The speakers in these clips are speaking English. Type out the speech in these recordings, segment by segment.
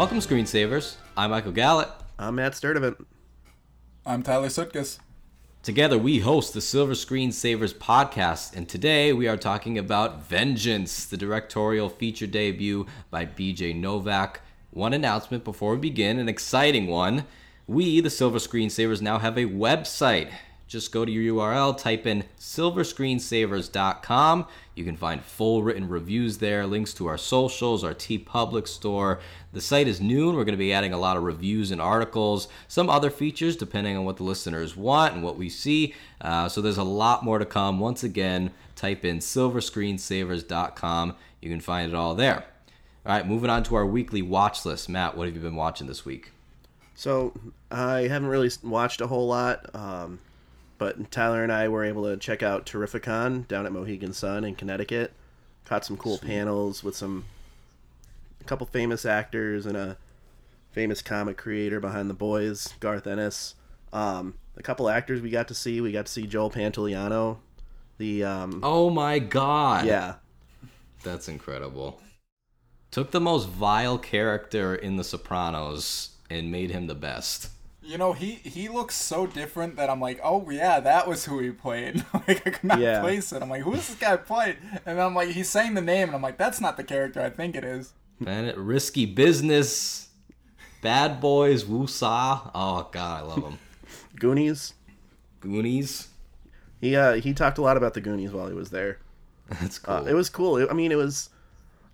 Welcome, screensavers. I'm Michael Gallant. I'm Matt Sturdivant. I'm Tyler Sutkus. Together, we host the Silver Screen Savers podcast, and today we are talking about Vengeance, the directorial feature debut by BJ Novak. One announcement before we begin, an exciting one. We, the Silver Screen Savers, now have a website. Just go to your URL, type in silverscreensavers.com. You can find full written reviews there, links to our socials, our TeePublic store. The site is new, and we're going to be adding a lot of reviews and articles, some other features depending on what the listeners want and what we see. Uh, so there's a lot more to come. Once again, type in silverscreensavers.com. You can find it all there. All right, moving on to our weekly watch list. Matt, what have you been watching this week? So I haven't really watched a whole lot, um, but Tyler and I were able to check out TerrifiCon down at Mohegan Sun in Connecticut. Caught some cool Sweet. panels with some a couple famous actors and a famous comic creator behind the boys, Garth Ennis. Um, a couple actors we got to see. We got to see Joe Pantoliano. The um, oh my god, yeah, that's incredible took the most vile character in The Sopranos and made him the best. You know, he he looks so different that I'm like, oh yeah, that was who he played. like I could not yeah. place it. I'm like, who's this guy played? And then I'm like, he's saying the name, and I'm like, that's not the character I think it is. Man, risky business, bad boys, woosah. Oh god, I love him. Goonies. Goonies. He uh he talked a lot about the Goonies while he was there. That's cool. Uh, it was cool. I mean, it was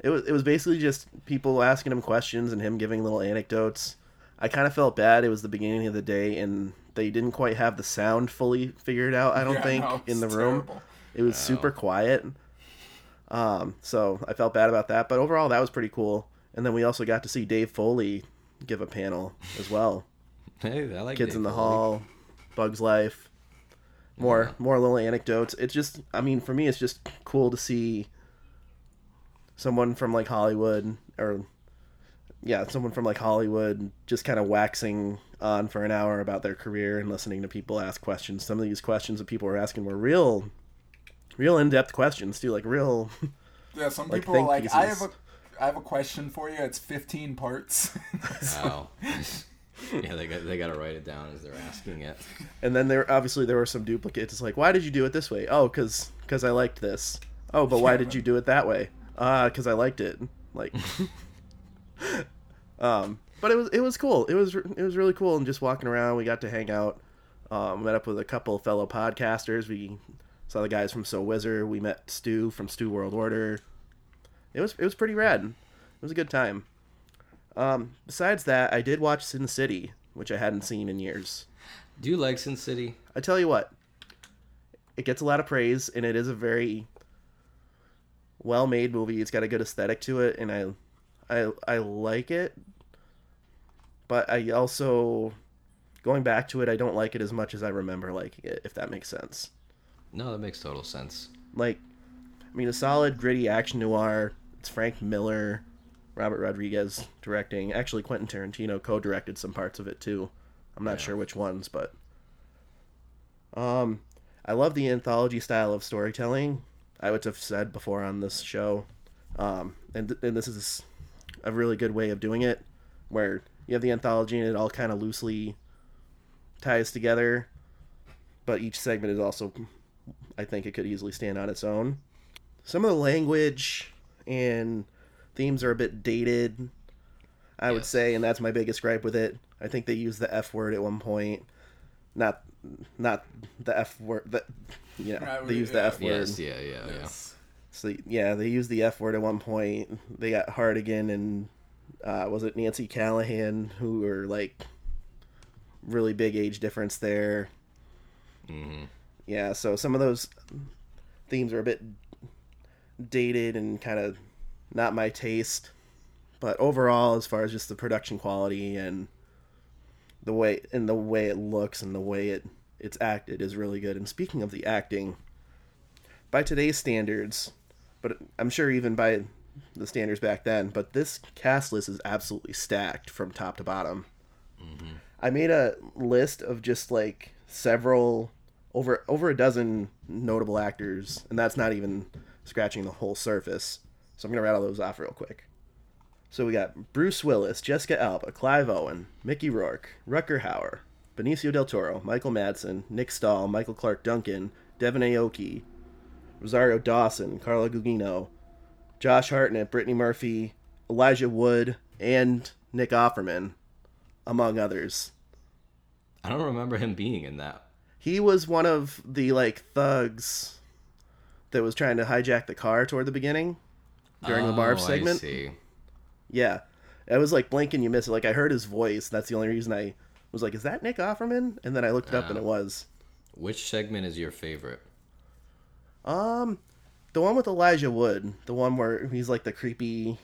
it was it was basically just people asking him questions and him giving little anecdotes. I kind of felt bad. It was the beginning of the day and they didn't quite have the sound fully figured out. I don't yeah, think no, in the room. Terrible. It was super quiet. Um, so I felt bad about that, but overall that was pretty cool. And then we also got to see Dave Foley give a panel as well. hey, I like Kids Dave in the Foley. Hall, Bugs Life, more yeah. more little anecdotes. It's just, I mean, for me, it's just cool to see someone from like Hollywood or yeah, someone from like Hollywood just kind of waxing on for an hour about their career and listening to people ask questions. Some of these questions that people were asking were real, real in depth questions too, like real. Yeah, some like, people are like, pieces. I have a, I have a question for you. It's fifteen parts. so. Wow. yeah, they got they got to write it down as they're asking it. And then there obviously there were some duplicates. It's like, why did you do it this way? Oh, cause cause I liked this. Oh, but yeah, why did you do it that way? uh because i liked it like um but it was it was cool. It was it was really cool. And just walking around we got to hang out. Um met up with a couple fellow podcasters. We saw the guys from so wizard. We met stu from stu world order. It was it was pretty rad. It was a good time. Um besides that i did watch sin city which i hadn't seen in years. Do you like sin city? I tell you what it gets a lot of praise and it is a very well made movie. It's got a good aesthetic to it, and I, I, I like it. But I also, going back to it, I don't like it as much as I remember liking it. If that makes sense. No, that makes total sense. Like, I mean, a solid gritty action noir. It's Frank Miller, Robert Rodriguez directing. Actually, Quentin Tarantino co-directed some parts of it too. I'm not yeah. sure which ones, but um, I love the anthology style of storytelling I would have said before on this show, um, and and this is a really good way of doing it, where you have the anthology and it all kind of loosely ties together, but each segment is also, I think, it could easily stand on its own. Some of the language and themes are a bit dated, I yes. would say, and that's my biggest gripe with it. I think they use the F word at one point, not not the F word. The, you know, they use the F word. Yes, yeah, yeah, yes. yeah. So yeah, they used the F word at one point. They got Hartigan and uh, was it Nancy Callahan who were like really big age difference there. Mm-hmm. Yeah, so some of those themes are a bit dated and kind of not my taste. But overall, as far as just the production quality and the way and the way it looks and the way it it's acted is really good. And speaking of the acting, by today's standards, but I'm sure even by the standards back then, but this cast list is absolutely stacked from top to bottom. Mm-hmm. I made a list of just like several over over a dozen notable actors, and that's not even scratching the whole surface. So I'm gonna rattle those off real quick. So we got Bruce Willis, Jessica Alba, Clive Owen, Mickey Rourke, Rutger Hauer, Benicio del Toro, Michael Madsen, Nick Stahl, Michael Clarke Duncan, Devon Aoki, Rosario Dawson, Carla Gugino, Josh Hartnett, Brittany Murphy, Elijah Wood, and Nick Offerman, among others. I don't remember him being in that. He was one of the like thugs that was trying to hijack the car toward the beginning during oh, the Marv segment. Yeah. It was like blink and you miss it. Like I heard his voice. That's the only reason I was like, "Is that Nick Offerman?" And then I looked it up and it was. Which segment is your favorite? Um, the one with Elijah Wood, the one where he's like the creepy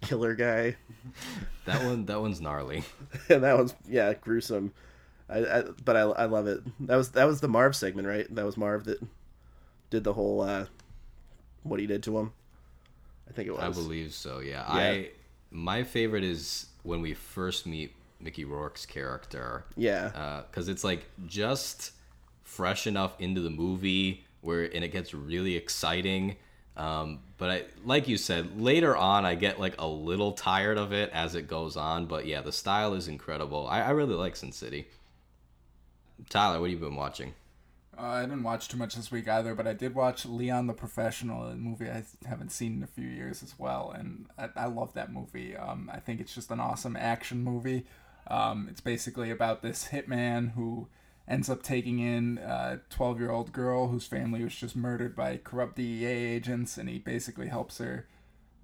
killer guy. that one, that one's gnarly. and that one's yeah, gruesome. I, I but I, I love it. That was that was the Marv segment, right? That was Marv that did the whole uh, what he did to him. I think it was. I believe so. Yeah. yeah. I my favorite is when we first meet Mickey Rourke's character. Yeah. Uh, Because uh, it's like just fresh enough into the movie where and it gets really exciting. Um, but I, like you said, later on I get like a little tired of it as it goes on. But yeah, the style is incredible. I, I really like Sin City. Tyler, what have you been watching? Uh, I didn't watch too much this week either, but I did watch Leon the Professional, a movie I haven't seen in a few years as well, and I, I love that movie. Um, I think it's just an awesome action movie. Um, it's basically about this hitman who ends up taking in a 12 year old girl whose family was just murdered by corrupt DEA agents, and he basically helps her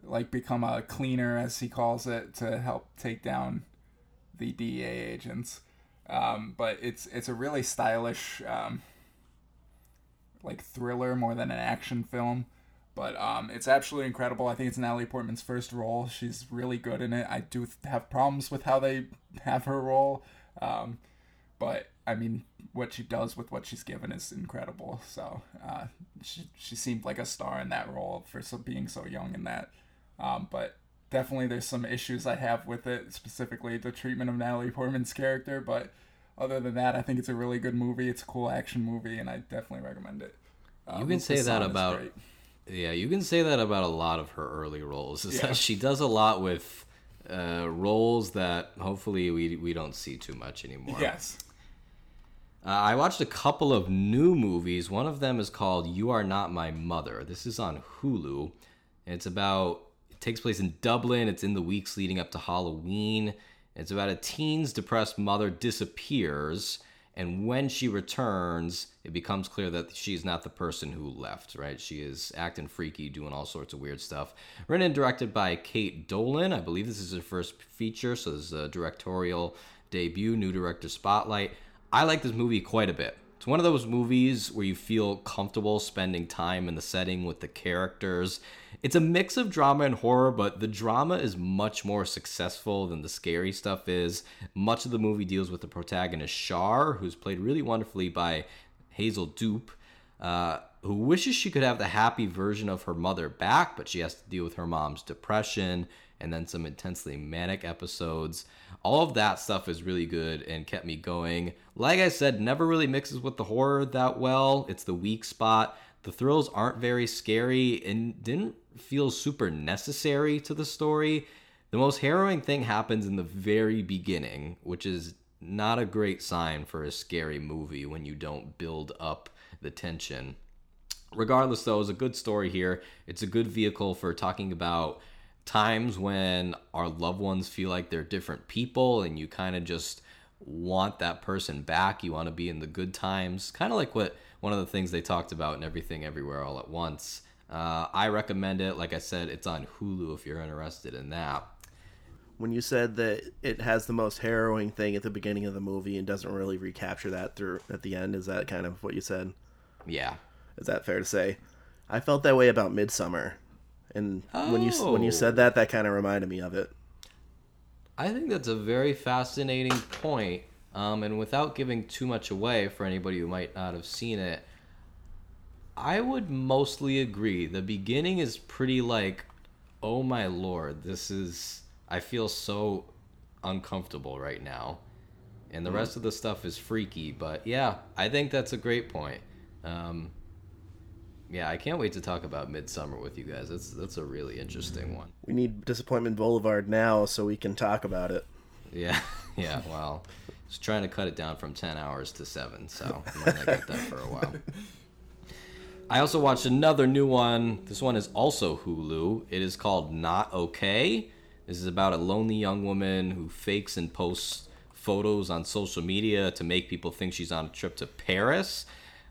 like become a cleaner, as he calls it, to help take down the DEA agents. Um, but it's it's a really stylish um, like thriller more than an action film. But um, it's absolutely incredible. I think it's Natalie Portman's first role. She's really good in it. I do have problems with how they have her role, um, but I mean, what she does with what she's given is incredible. So uh, she she seemed like a star in that role for so being so young in that. Um, but definitely, there's some issues I have with it, specifically the treatment of Natalie Portman's character. But other than that, I think it's a really good movie. It's a cool action movie, and I definitely recommend it. Uh, you can say that about yeah, you can say that about a lot of her early roles. Is yeah. that she does a lot with uh, roles that hopefully we we don't see too much anymore. Yes. Uh, I watched a couple of new movies. One of them is called "You Are Not My Mother." This is on Hulu. It's about it takes place in Dublin. It's in the weeks leading up to Halloween. It's about a teen's depressed mother disappears, and when she returns, it becomes clear that she's not the person who left, right? She is acting freaky, doing all sorts of weird stuff. Written and directed by Kate Dolan. I believe this is her first feature, so this is a directorial debut, new director spotlight. I like this movie quite a bit. It's one of those movies where you feel comfortable spending time in the setting with the characters. It's a mix of drama and horror, but the drama is much more successful than the scary stuff is. Much of the movie deals with the protagonist Char, who's played really wonderfully by Hazel Doupe, uh, who wishes she could have the happy version of her mother back, but she has to deal with her mom's depression and then some intensely manic episodes. All of that stuff is really good and kept me going. Like I said, never really mixes with the horror that well. It's the weak spot. The thrills aren't very scary and didn't feel super necessary to the story. The most harrowing thing happens in the very beginning, which is not a great sign for a scary movie when you don't build up the tension. Regardless, though, it's a good story here. It's a good vehicle for talking about times when our loved ones feel like they're different people and you kind of just want that person back. You want to be in the good times. Kind of like what one of the things they talked about in Everything Everywhere All at Once. Uh, I recommend it. Like I said, it's on Hulu if you're interested in that. When you said that it has the most harrowing thing at the beginning of the movie and doesn't really recapture that through at the end, is that kind of what you said? Yeah. Is that fair to say? I felt that way about Midsommar and oh. when you when you said that, that kind of reminded me of it. I think that's a very fascinating point. Um, and without giving too much away for anybody who might not have seen it, I would mostly agree. The beginning is pretty like, oh my lord, this is. I feel so uncomfortable right now. And the mm. rest of the stuff is freaky. But yeah, I think that's a great point. Um, yeah, I can't wait to talk about Midsommar with you guys. That's that's a really interesting one. We need Disappointment Boulevard now so we can talk about it. Yeah, yeah. Well, just trying to cut it down from ten hours to seven, so I might not get that for a while. I also watched another new one. This one is also Hulu. It is called Not Okay. This is about a lonely young woman who fakes and posts photos on social media to make people think she's on a trip to Paris.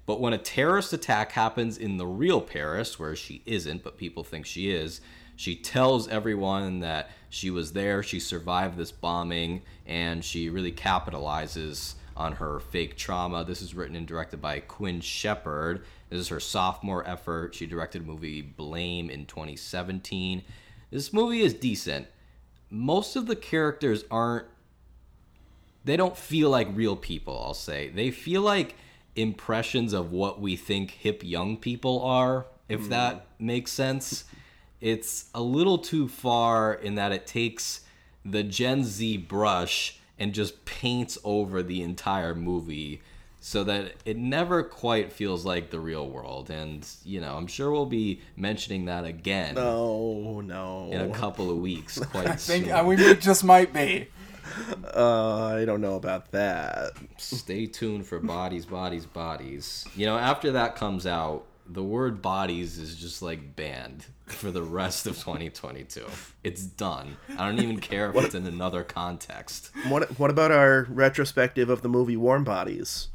But when a terrorist attack happens in the real Paris, where she isn't, but people think she is, she tells everyone that she was there, she survived this bombing, and she really capitalizes on her fake trauma. This is written and directed by Quinn Shepard. This is her sophomore effort. She directed a movie Blame in 2017. This movie is decent. Most of the characters aren't they don't feel like real people, I'll say. They feel like impressions of what we think hip young people are, if mm. that makes sense. It's a little too far in that it takes the Gen Z brush and just paints over the entire movie so that it never quite feels like the real world. And, you know, I'm sure we'll be mentioning that again. No, no. In a couple of weeks, quite I think soon. we just might be. Uh, I don't know about that. Stay tuned for bodies, bodies, bodies. You know, after that comes out, the word bodies is just like banned for the rest of 2022. It's done. I don't even care if what, it's in another context. What What about our retrospective of the movie Warm Bodies?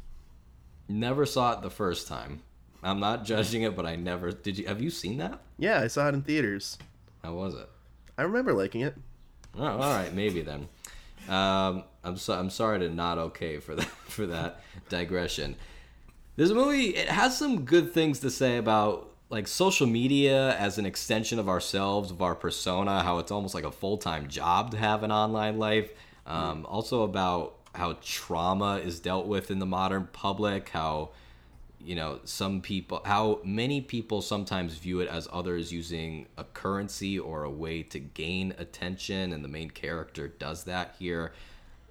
Never saw it the first time. I'm not judging it, but I never did. You have you seen that? Yeah, I saw it in theaters. How was it? I remember liking it. Oh, all right, maybe then. Um, I'm so, I'm sorry to not okay for that for that digression. This movie it has some good things to say about like social media as an extension of ourselves, of our persona, how it's almost like a full time job to have an online life. Um, also about how trauma is dealt with in the modern public, how you know some people how many people sometimes view it as others using a currency or a way to gain attention and the main character does that here.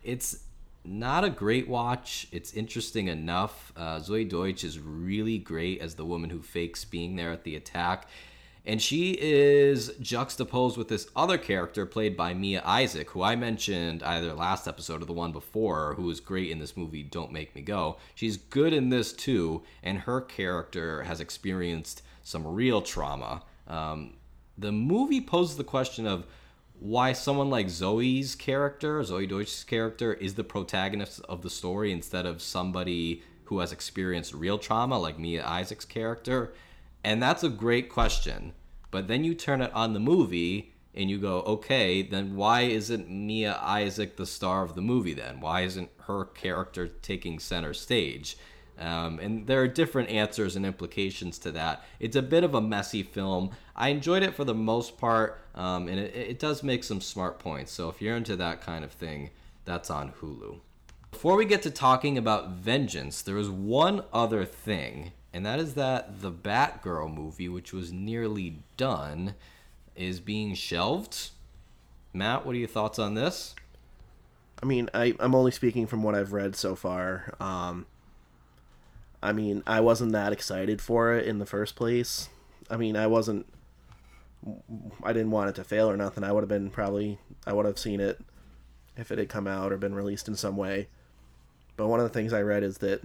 It's not a great watch. It's interesting enough. Uh, zoey deutch is really great as the woman who fakes being there at the attack and she is juxtaposed with this other character played by Mia Isaac, who I mentioned either last episode or the one before, who is great in this movie, Don't Make Me Go. She's good in this too, and her character has experienced some real trauma. Um, the movie poses the question of why someone like Zoey's character, Zoey Deutch's character, is the protagonist of the story instead of somebody who has experienced real trauma like Mia Isaac's character. And that's a great question. But then you turn it on the movie and you go, okay, then why isn't Mia Isaac the star of the movie then? Why isn't her character taking center stage? Um, and there are different answers and implications to that. It's a bit of a messy film. I enjoyed it for the most part, um, and it, it does make some smart points. So if you're into that kind of thing, that's on Hulu. Before we get to talking about Vengeance, there is one other thing and that is that the Batgirl movie, which was nearly done, is being shelved. Matt, what are your thoughts on this? I mean, I, I'm only speaking from what I've read so far. Um, I mean, I wasn't that excited for it in the first place. I mean, I wasn't. I didn't want it to fail or nothing. I would have been probably. I would have seen it if it had come out or been released in some way. But one of the things I read is that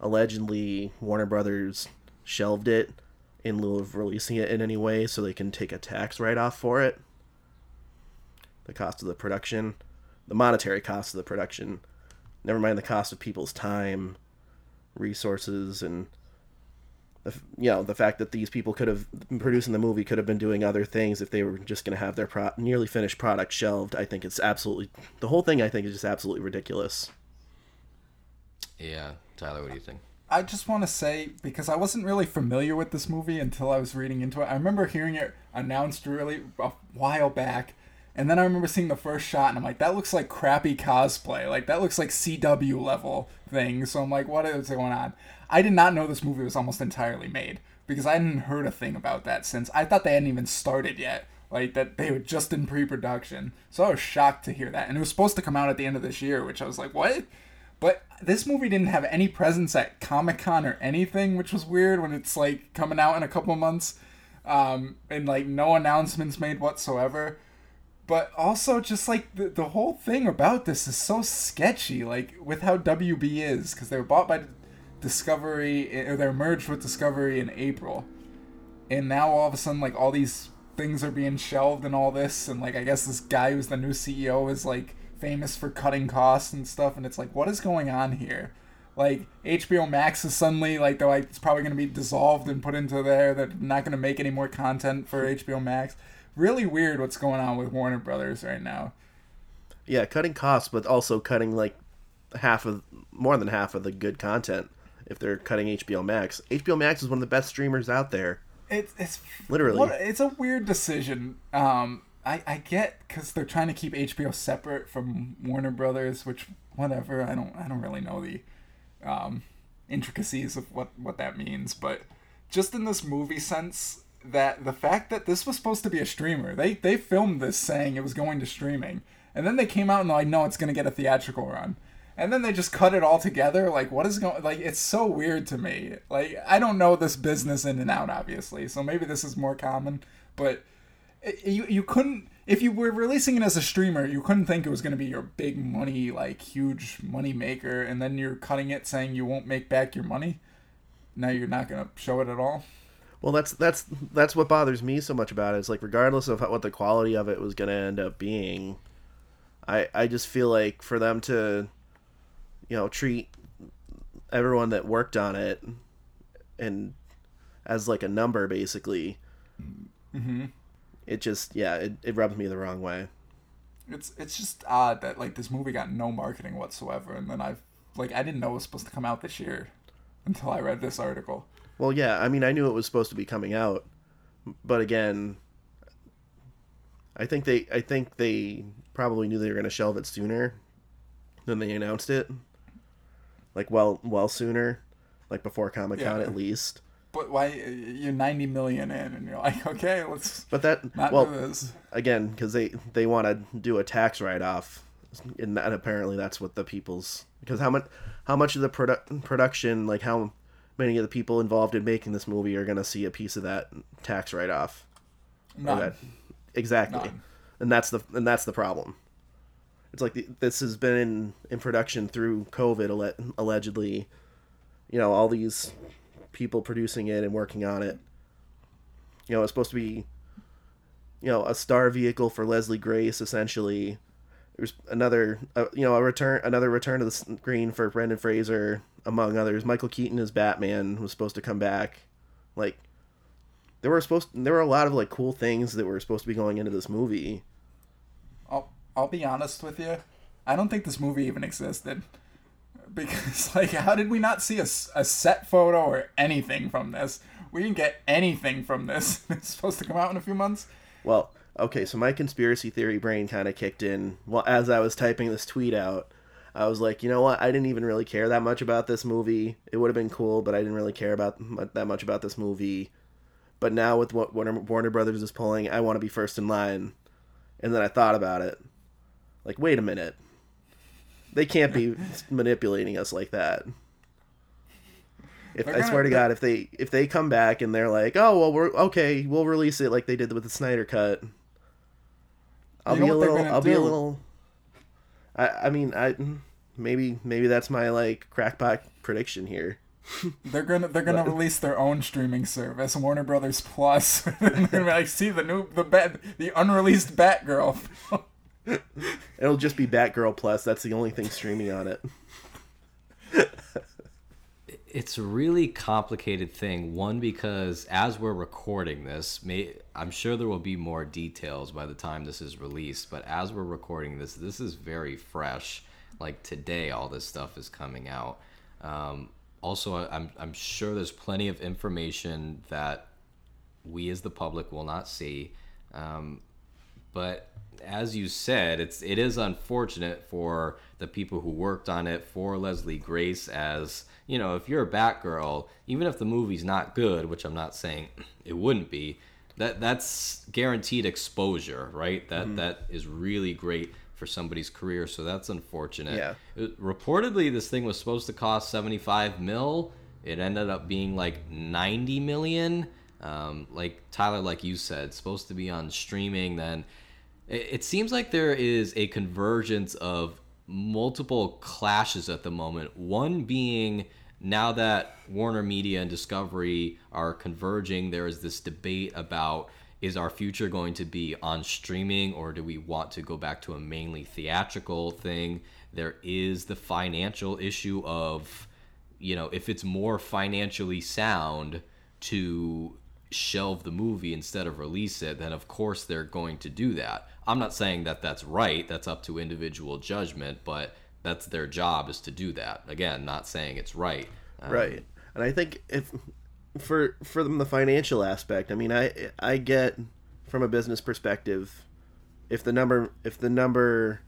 allegedly Warner Brothers shelved it in lieu of releasing it in any way so they can take a tax write off for it. The cost of the production, the monetary cost of the production, never mind the cost of people's time, resources, and the, you know the fact that these people could have producing the movie could have been doing other things if they were just going to have their pro- nearly finished product shelved. I think it's absolutely the whole thing. I think is just absolutely ridiculous. Yeah, Tyler, what do you think? I just want to say because I wasn't really familiar with this movie until I was reading into it. I remember hearing it announced really a while back, and then I remember seeing the first shot, and I'm like, that looks like crappy cosplay. Like that looks like CW level thing. So I'm like, what is going on? I did not know this movie was almost entirely made because I hadn't heard a thing about that since. I thought they hadn't even started yet. Like that they were just in pre-production. So I was shocked to hear that, and it was supposed to come out at the end of this year, which I was like, what? But this movie didn't have any presence at Comic Con or anything, which was weird when it's like coming out in a couple months, um, and like no announcements made whatsoever. But also, just like the, the whole thing about this is so sketchy, like with how WB is, because they were bought by Discovery, or they're merged with Discovery in April. And now all of a sudden, like all these things are being shelved and all this, and like I guess this guy who's the new CEO is like famous for cutting costs and stuff, and it's like, what is going on here? Like HBO Max is suddenly like they're like it's probably gonna be dissolved and put into there. They're not gonna make any more content for HBO Max. Really weird what's going on with Warner Brothers right now. Yeah, cutting costs, but also cutting like half of more than half of the good content. If they're cutting HBO Max, HBO Max is one of the best streamers out there. It's it's Literally. what, it's a weird decision. Um, I I get because they're trying to keep HBO separate from Warner Brothers, which whatever. I don't I don't really know the um, intricacies of what what that means, but just in this movie sense, that the fact that this was supposed to be a streamer, they they filmed this saying it was going to streaming, and then they came out and like, no, it's gonna get a theatrical run. And then they just cut it all together. Like, what is going? Like, it's so weird to me. Like, I don't know this business in and out, obviously. So maybe this is more common. But you you couldn't if you were releasing it as a streamer, you couldn't think it was going to be your big money, like huge money maker, and then you're cutting it saying you won't make back your money. Now you're not going to show it at all. Well, that's that's that's what bothers me so much about it. It's like regardless of what the quality of it was going to end up being, I I just feel like for them to, you know, treat everyone that worked on it and as like a number basically. Mm-hmm. It just yeah, it, it rubs me the wrong way. It's it's just odd that like this movie got no marketing whatsoever, and then I've like I didn't know it was supposed to come out this year until I read this article. Well, yeah, I mean, I knew it was supposed to be coming out, but again, I think they I think they probably knew they were going to shelve it sooner than they announced it. Like well well sooner, like before Comic Con Yeah. at least. But why you're 90 million in, and you're like, okay, let's But that not well do this. again because they they want to do a tax write off, and that apparently that's what the people's because how much how much of the produ- production like how many of the people involved in making this movie are going to see a piece of that tax write off. None. that exactly None. and that's the and that's the problem it's like the, this has been in, in production through covid allegedly you know all these people producing it and working on it you know it's supposed to be you know a star vehicle for leslie grace essentially there's another uh, you know a return another return to the screen for brendan fraser among others michael keaton as batman was supposed to come back like there were supposed there were a lot of like cool things that were supposed to be going into this movie. I'll I'll be honest with you. I don't think this movie even existed. Because like, how did we not see a, a set photo or anything from this? We didn't get anything from this. It's supposed to come out in a few months. Well, okay, so my conspiracy theory brain kind of kicked in. Well, as I was typing this tweet out, I was like, you know what? I didn't even really care that much about this movie. It would have been cool, but I didn't really care about that much about this movie. But now with what Warner, Warner Brothers is pulling, I want to be first in line. And then I thought about it. Like, wait a minute. They can't be manipulating us like that. If They're I gonna- swear to God, if they if they come back and they're like, oh well, we're okay, we'll release it like they did with the Snyder cut. I'll be a little. I'll be a little. I I mean I maybe maybe that's my like crackpot prediction here. They're gonna they're gonna release their own streaming service, Warner Brothers Plus. they're gonna be like, see the new the bat the unreleased Batgirl. It'll just be Batgirl Plus. That's the only thing streaming on it. it's a really complicated thing. One because as we're recording this, may I'm sure there will be more details by the time this is released. But as we're recording this, this is very fresh. Like today, all this stuff is coming out. Um, also, I'm I'm sure there's plenty of information that we as the public will not see. Um, but as you said, it's it is unfortunate for the people who worked on it for Leslie Grace as you know, if you're a Batgirl, even if the movie's not good, which I'm not saying it wouldn't be, that that's guaranteed exposure, right? That that is really great for somebody's career. So that's unfortunate. Yeah. It- reportedly, this thing was supposed to cost 75 mil. It ended up being like 90 million. Um, like Tyler, like you said, supposed to be on streaming. Then it, seems like there is a convergence of multiple clashes at the moment. One being now that Warner Media and Discovery are converging, there is this debate about is our future going to be on streaming or do we want to go back to a mainly theatrical thing? There is the financial issue of, you know, if it's more financially sound to shelve the movie instead of release it, then of course they're going to do that. I'm not saying that that's right, that's up to individual judgment, but that's their job is to do that. Again, not saying it's right. Um, right and i think if for for them the financial aspect i mean i i get from a business perspective if the number if the number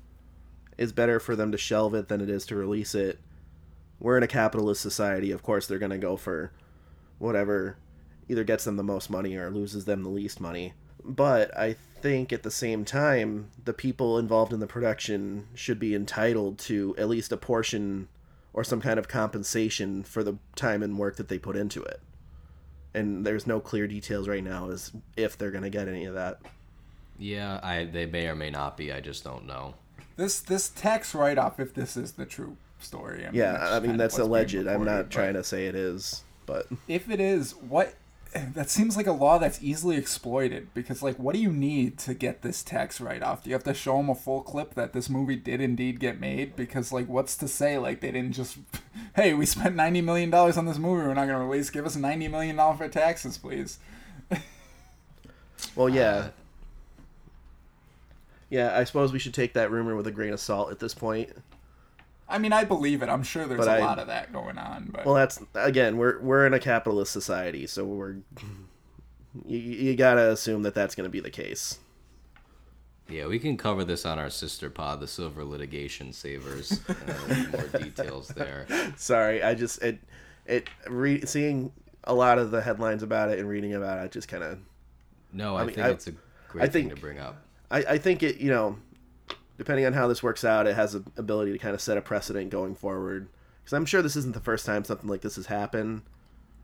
is better for them to shelve it than it is to release it we're in a capitalist society of course they're going to go for whatever either gets them the most money or loses them the least money but i think at the same time the people involved in the production should be entitled to at least a portion or some kind of compensation for the time and work that they put into it. And there's no clear details right now as if they're going to get any of that. Yeah, I they may or may not be. I just don't know. This this tax write off, if this is the true story. I mean, Yeah, I mean that's what's being alleged. I'm not but trying to say it is, but If it is, what? That seems like a law that's easily exploited because, like, what do you need to get this tax write off? Do you have to show them a full clip that this movie did indeed get made? Because, like, what's to say? Like, they didn't just, hey, we spent ninety million dollars on this movie. We're not going to release. Give us ninety million dollars for taxes, please. well, yeah. Uh. Yeah, I suppose we should take that rumor with a grain of salt at this point. I mean, I believe it. I'm sure there's But a I- lot of that going on, but Well, that's again, we're we're in a capitalist society, so we're you, you got to assume that that's going to be the case. Yeah, we can cover this on our sister pod, the Silver Litigation Savers. Uh, more details there. Sorry, I just it it re- seeing a lot of the headlines about it and reading about it just kind of No, I, mean, think I- it's a great I thing think- to bring up. I, I think it you know depending on how this works out it has the ability to kind of set a precedent going forward because i'm sure this isn't the first time something like this has happened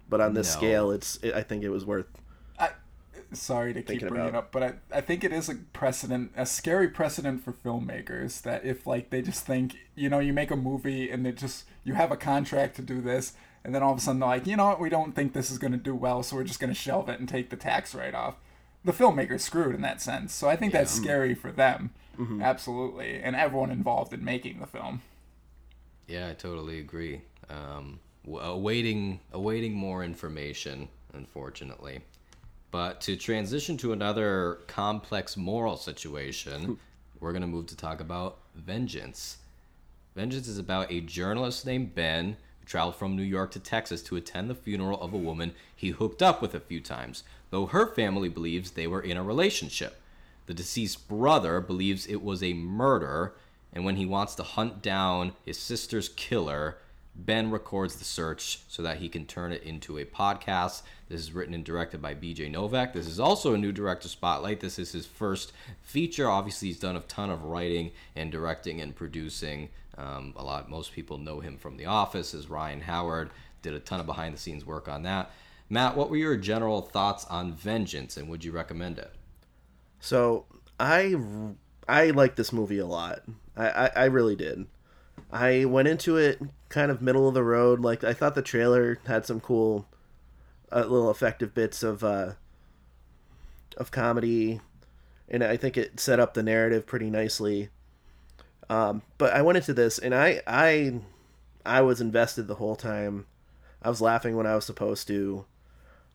but on this No. scale it's it, i think it was worth I, sorry to keep Thinking bringing it about- up, but I, I think it is a precedent, a scary precedent for filmmakers that if like they just think, you know, you make a movie and they just you have a contract to do this, and then all of a sudden they're like, you know what, we don't think this is going to do well, so we're just going to shelve it and take the tax write off. The filmmaker's screwed in that sense, so I think that's scary for them, mm-hmm. absolutely, and everyone involved in making the film. Yeah, I totally agree. Um, uh, awaiting awaiting more information, unfortunately. But to transition to another complex moral situation, hmm. we're gonna move to talk about vengeance. Vengeance is about a journalist named Ben traveled from New York to Texas to attend the funeral of a woman he hooked up with a few times, though her family believes they were in a relationship. The deceased brother believes it was a murder, and when he wants to hunt down his sister's killer, Ben records the search so that he can turn it into a podcast. This is written and directed by BJ Novak. This is also a new director spotlight. This is his first feature. Obviously, he's done a ton of writing and directing and producing. Um, a lot, most people know him from The Office as Ryan Howard. Did a ton of behind the scenes work on that. Matt, what were your general thoughts on Vengeance, and would you recommend it? So I I like this movie a lot. I, I, I really did. I went into it kind of middle of the road. Like I thought the trailer had some cool, uh, little effective bits of uh, of comedy, and I think it set up the narrative pretty nicely. Um, but I went into this and I I I was invested the whole time. I was laughing when I was supposed to.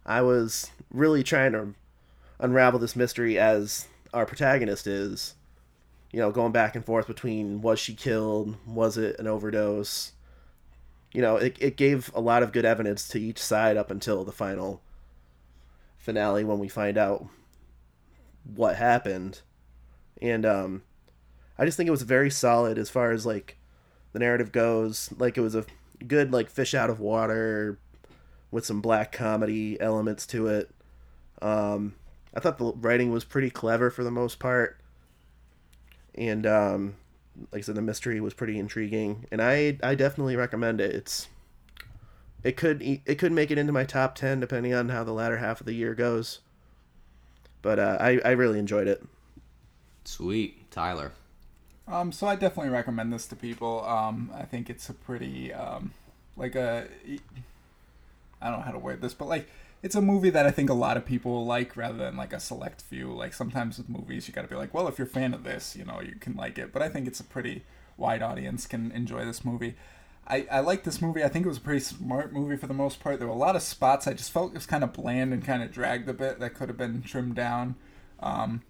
I was really trying to unravel this mystery as our protagonist is you know going back and forth between was she killed was it an overdose you know it, it gave a lot of good evidence to each side up until the final finale when we find out what happened and um i just think it was very solid as far as like the narrative goes like it was a good like fish out of water with some black comedy elements to it um I thought the writing was pretty clever for the most part. and um, like I said, the mystery was pretty intriguing, and I I definitely recommend it. It's it could it could make it into my top ten depending on how the latter half of the year goes. But uh, I I really enjoyed it. Sweet, Tyler. Um, so I definitely recommend this to people. Um, I think it's a pretty um, like a I don't know how to word this, but like it's a movie that I think a lot of people like rather than like a select few. Like sometimes with movies, you got to be like, well, if you're a fan of this, you know, you can like it. But I think it's a pretty wide audience can enjoy this movie. I, I like this movie. I think it was a pretty smart movie for the most part. There were a lot of spots I just felt it was kind of bland and kind of dragged a bit that could have been trimmed down. Um,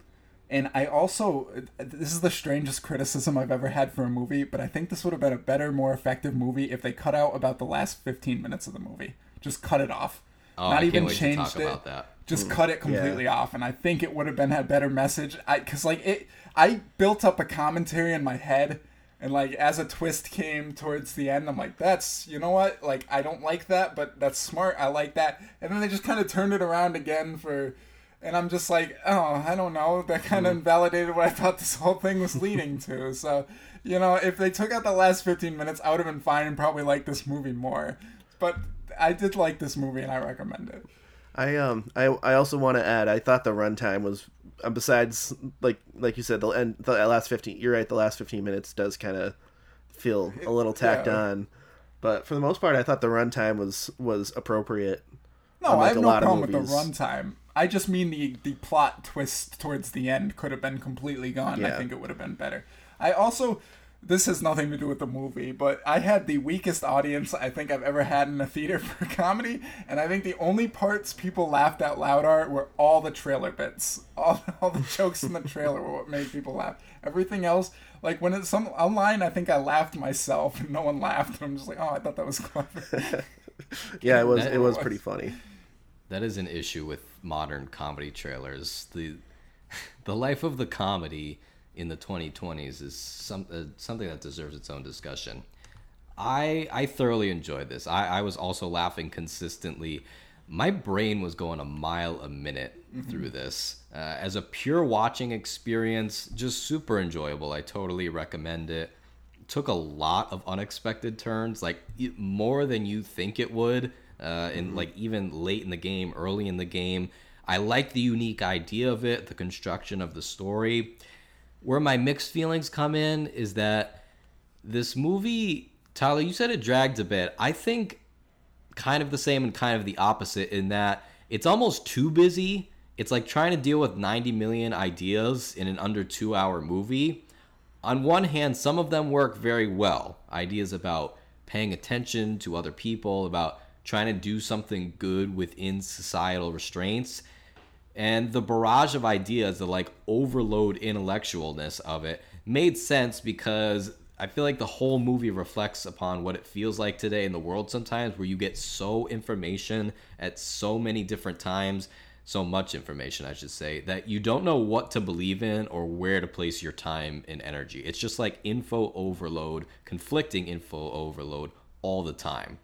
and I also, this is the strangest criticism I've ever had for a movie, but I think this would have been a better, more effective movie if they cut out about the last 15 minutes of the movie. Just cut it off. Oh, Not I even can't wait changed talk it. about that. Just hmm. cut it completely Yeah. off, and I think it would have been a better message. I because like it, I built up a commentary in my head, and like as a twist came towards the end, I'm like, that's you know what, like I don't like that, but that's smart. I like that, and then they just kind of turned it around again for. And I'm just like, oh, I don't know. That kind of invalidated what I thought this whole thing was leading to. So, you know, if they took out the last 15 minutes, I would have been fine and probably liked this movie more. But I did like this movie and I recommend it. I um I I also want to add I thought the runtime was uh, besides like like you said the end the last 15 you're right the last 15 minutes does kind of feel a little tacked Yeah. on but for the most part I thought the runtime was was appropriate No, I have a no problem with the runtime. I just mean the the plot twist towards the end could have been completely gone. I think it would have been better. I also this has nothing to do with the movie, but I had the weakest audience I think I've ever had in a theater for comedy, and I think the only parts people laughed out loud are were all the trailer bits. All, all the jokes in the trailer were what made people laugh. Everything else, like when it's some online, I think I laughed myself and no one laughed, and I'm just like, oh, I thought that was clever. yeah it was it was was- pretty funny That is an issue with modern comedy trailers. The the life of the comedy in the 2020s is some uh, something that deserves its own discussion. I I thoroughly enjoyed this. I, I was also laughing consistently. My brain was going a mile a minute through this. Uh, as a pure watching experience, just super enjoyable. I totally recommend it. Took a lot of unexpected turns, like more than you think it would. Uh, and like even late in the game, early in the game, I like the unique idea of it, the construction of the story. Where my mixed feelings come in is that this movie, Tyler, you said it dragged a bit. I think kind of the same and kind of the opposite in that it's almost too busy. It's like trying to deal with 90 million ideas in an under two hour movie. On one hand, some of them work very well. Ideas about paying attention to other people, about trying to do something good within societal restraints. And the barrage of ideas the like overload intellectualness of it made sense because i feel like the whole movie reflects upon what it feels like today in the world sometimes where you get so information at so many different times so much information i should say that you don't know what to believe in or where to place your time and energy. It's just like info overload conflicting info overload all the time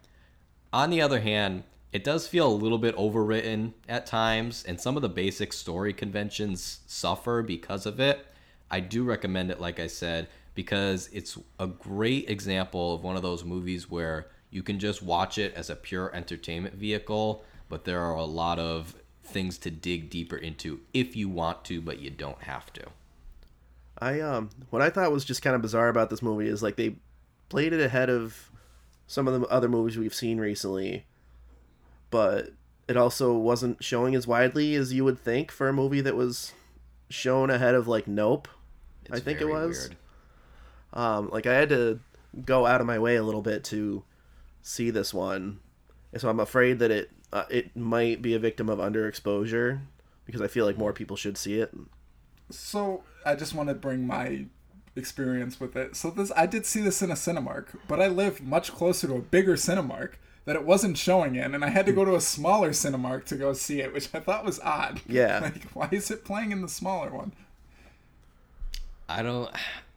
on the other hand, it does feel a little bit overwritten at times, and some of the basic story conventions suffer because of it. I do recommend it, like I said, because it's a great example of one of those movies where you can just watch it as a pure entertainment vehicle, but there are a lot of things to dig deeper into if you want to, but you don't have to. I um what I thought was just kind of bizarre about this movie is like they played it ahead of some of the other movies we've seen recently, but it also wasn't showing as widely as you would think for a movie that was shown ahead of like Nope. It's I think it was. weird. Um, like I had to go out of my way a little bit to see this one, and so I'm afraid that it uh, it might be a victim of underexposure because I feel like more people should see it. So I just want to bring my experience with it. So this I did see this in a Cinemark, but I live much closer to a bigger Cinemark that it wasn't showing in, and I had to go to a smaller Cinemark to go see it, which I thought was odd. Yeah. Like, why is it playing in the smaller one? I don't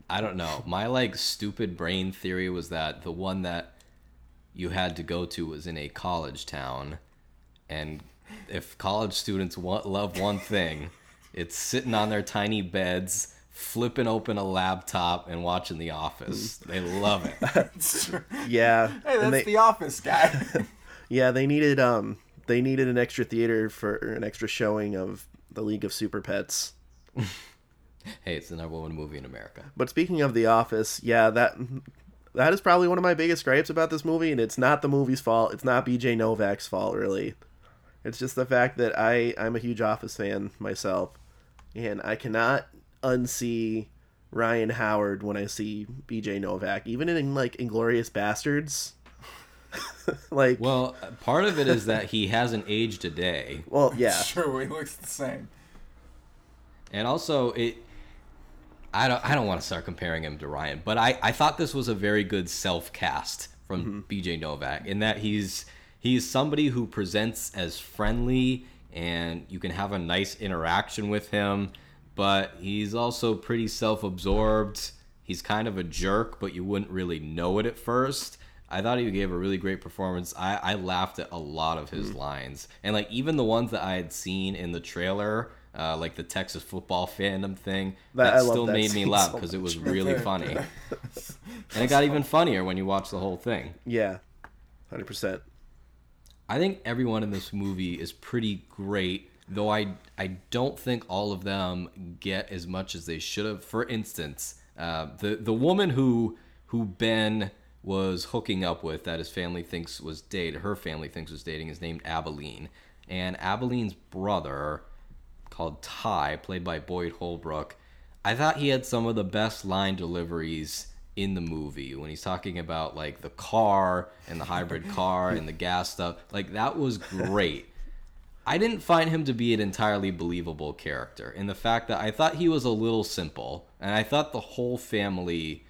I don't know. My like stupid brain theory was that the one that you had to go to was in a college town and if college students want love one thing, it's sitting on their tiny beds flipping open a laptop and watching The Office. They love it. It's. Yeah, Hey, that's they, the office guy. yeah, they needed um they needed an extra theater for an extra showing of the League of Super Pets. hey, it's the number one movie in America. But speaking of The Office, yeah, that that is probably one of my biggest gripes about this movie, and it's not the movie's fault. It's not B.J. Novak's fault, really. It's just the fact that I I'm a huge Office fan myself, and I cannot unsee Ryan Howard when I see B.J. Novak, even in like Inglourious Basterds. like, well, Well, part of it is that he hasn't aged a day. Well, yeah, sure, he looks the same. And also it I don't I don't want to start comparing him to Ryan, but I, I thought this was a very good self cast from mm-hmm. BJ Novak in that he's he's somebody who presents as friendly and you can have a nice interaction with him, but he's also pretty self absorbed. He's kind of a jerk, but you wouldn't really know it at first. I thought he gave a really great performance. I, I laughed at a lot of his lines. And like even the ones that I had seen in the trailer, uh, like the Texas football fandom thing, That- that, still that made me laugh so because it was really funny. and it got even funnier when you watch the whole thing. yeah, hundred percent. I think everyone in this movie is pretty great, though I I don't think all of them get as much as they should have. For instance, uh, the the woman who who Ben was hooking up with that his family thinks was dated, her family thinks was dating, is named Abilene, and Abilene's brother, called Ty, played by Boyd Holbrook. I thought he had some of the best line deliveries in the movie when he's talking about like the car and the hybrid car and the gas stuff. Like that was great. I didn't find him to be an entirely believable character in the fact that I thought he was a little simple and I thought the whole family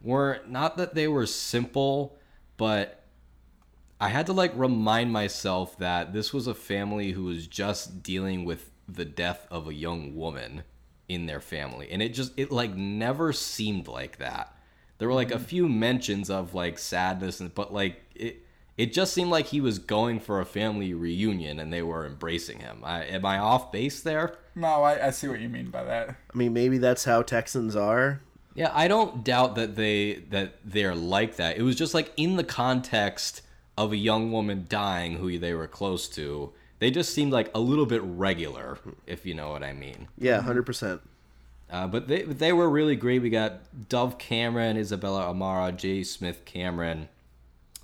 were not that they were simple, but I had to like remind myself that this was a family who was just dealing with the death of a young woman in their family. And it just it like never seemed like that. There were like a mm-hmm. few mentions of like sadness and but like it it just seemed like he was going for a family reunion and they were embracing him. I, am I off base there? No, I, I see what you mean by that. I mean, maybe that's how Texans are. Yeah, I don't doubt that they that they're like that. It was just like in the context of a young woman dying who they were close to. They just seemed like a little bit regular, if you know what I mean. Yeah, hundred percent. Uh, but they they were really great. We got Dove Cameron, Isabella Amara, J. Smith Cameron,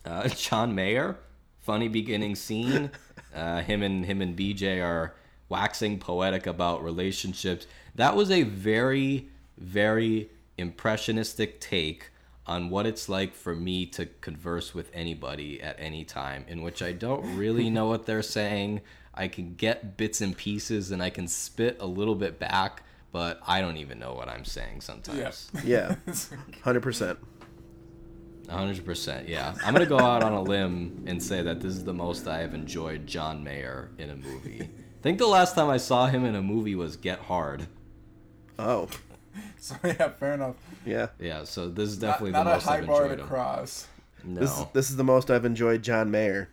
uh, John Mayer. Funny beginning scene. Uh, him and him and BJ are waxing poetic about relationships. That was a very very impressionistic take on what it's like for me to converse with anybody at any time, in which I don't really know what they're saying. I can get bits and pieces and I can spit a little bit back, but I don't even know what I'm saying sometimes. Yeah, hundred percent. 100%, yeah. I'm going to go out on a limb and say that this is the most I have enjoyed John Mayer in a movie. I think the last time I saw him in a movie was Get Hard. Oh, So yeah, fair enough. yeah. Yeah, so this is definitely not the a most high I've bar enjoyed to him. cross. No. This is, this is the most I've enjoyed John Mayer.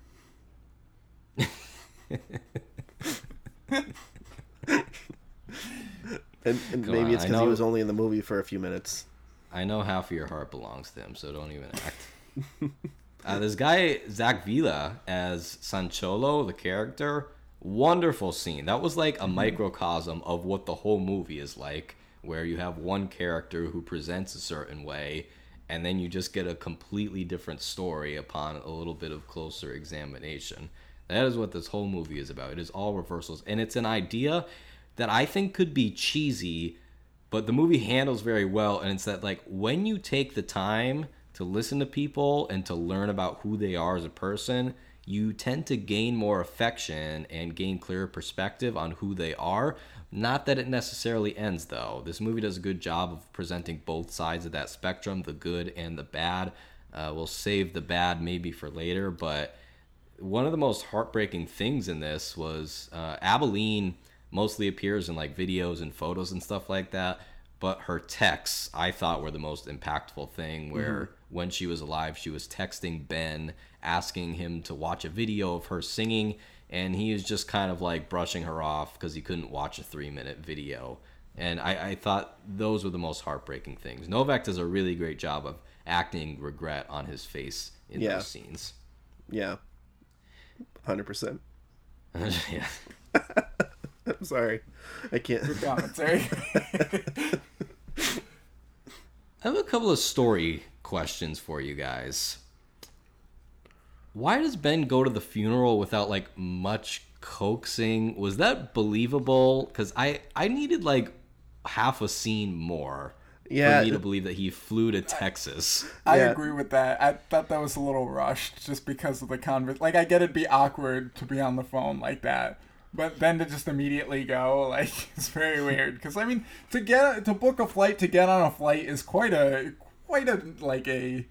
and and maybe on, it's because he was only in the movie for a few minutes. I know half of your heart belongs to him, so don't even act. uh, this guy Zach Villa as Sancholo, the character, wonderful scene. That was like a microcosm of what the whole movie is like, where you have one character who presents a certain way, and then you just get a completely different story upon a little bit of closer examination. That is what this whole movie is about. It is all reversals, and it's an idea that I think could be cheesy but the movie handles very well and it's that like when you take the time to listen to people and to learn about who they are as a person you tend to gain more affection and gain clearer perspective on who they are. Not that it necessarily ends though. This movie does a good job of presenting both sides of that spectrum the good and the bad. Uh, we'll save the bad maybe for later but one of the most heartbreaking things in this was uh, Abilene mostly appears in like videos and photos and stuff like that. But her texts, I thought, were the most impactful thing. Where mm-hmm. when she was alive, she was texting Ben, asking him to watch a video of her singing, and he was just kind of like brushing her off because he couldn't watch a three minute video. And I, I thought those were the most heartbreaking things. Novak does a really great job of acting regret on his face in Yeah. those scenes. Yeah. Hundred percent. yeah. I'm sorry. I can't. Your Commentary. I have a couple of story questions for you guys. Why does Ben go to the funeral without like much coaxing? Was that believable? Because I I needed like half a scene more Yeah. for me to believe that he flew to Texas. I Yeah. agree with that. I thought that was a little rushed just because of the convers. Like, I get it'd be awkward to be on the phone like that, but then to just immediately go, like, it's very weird. Because I mean, to get to book a flight to get on a flight is quite a quite a like a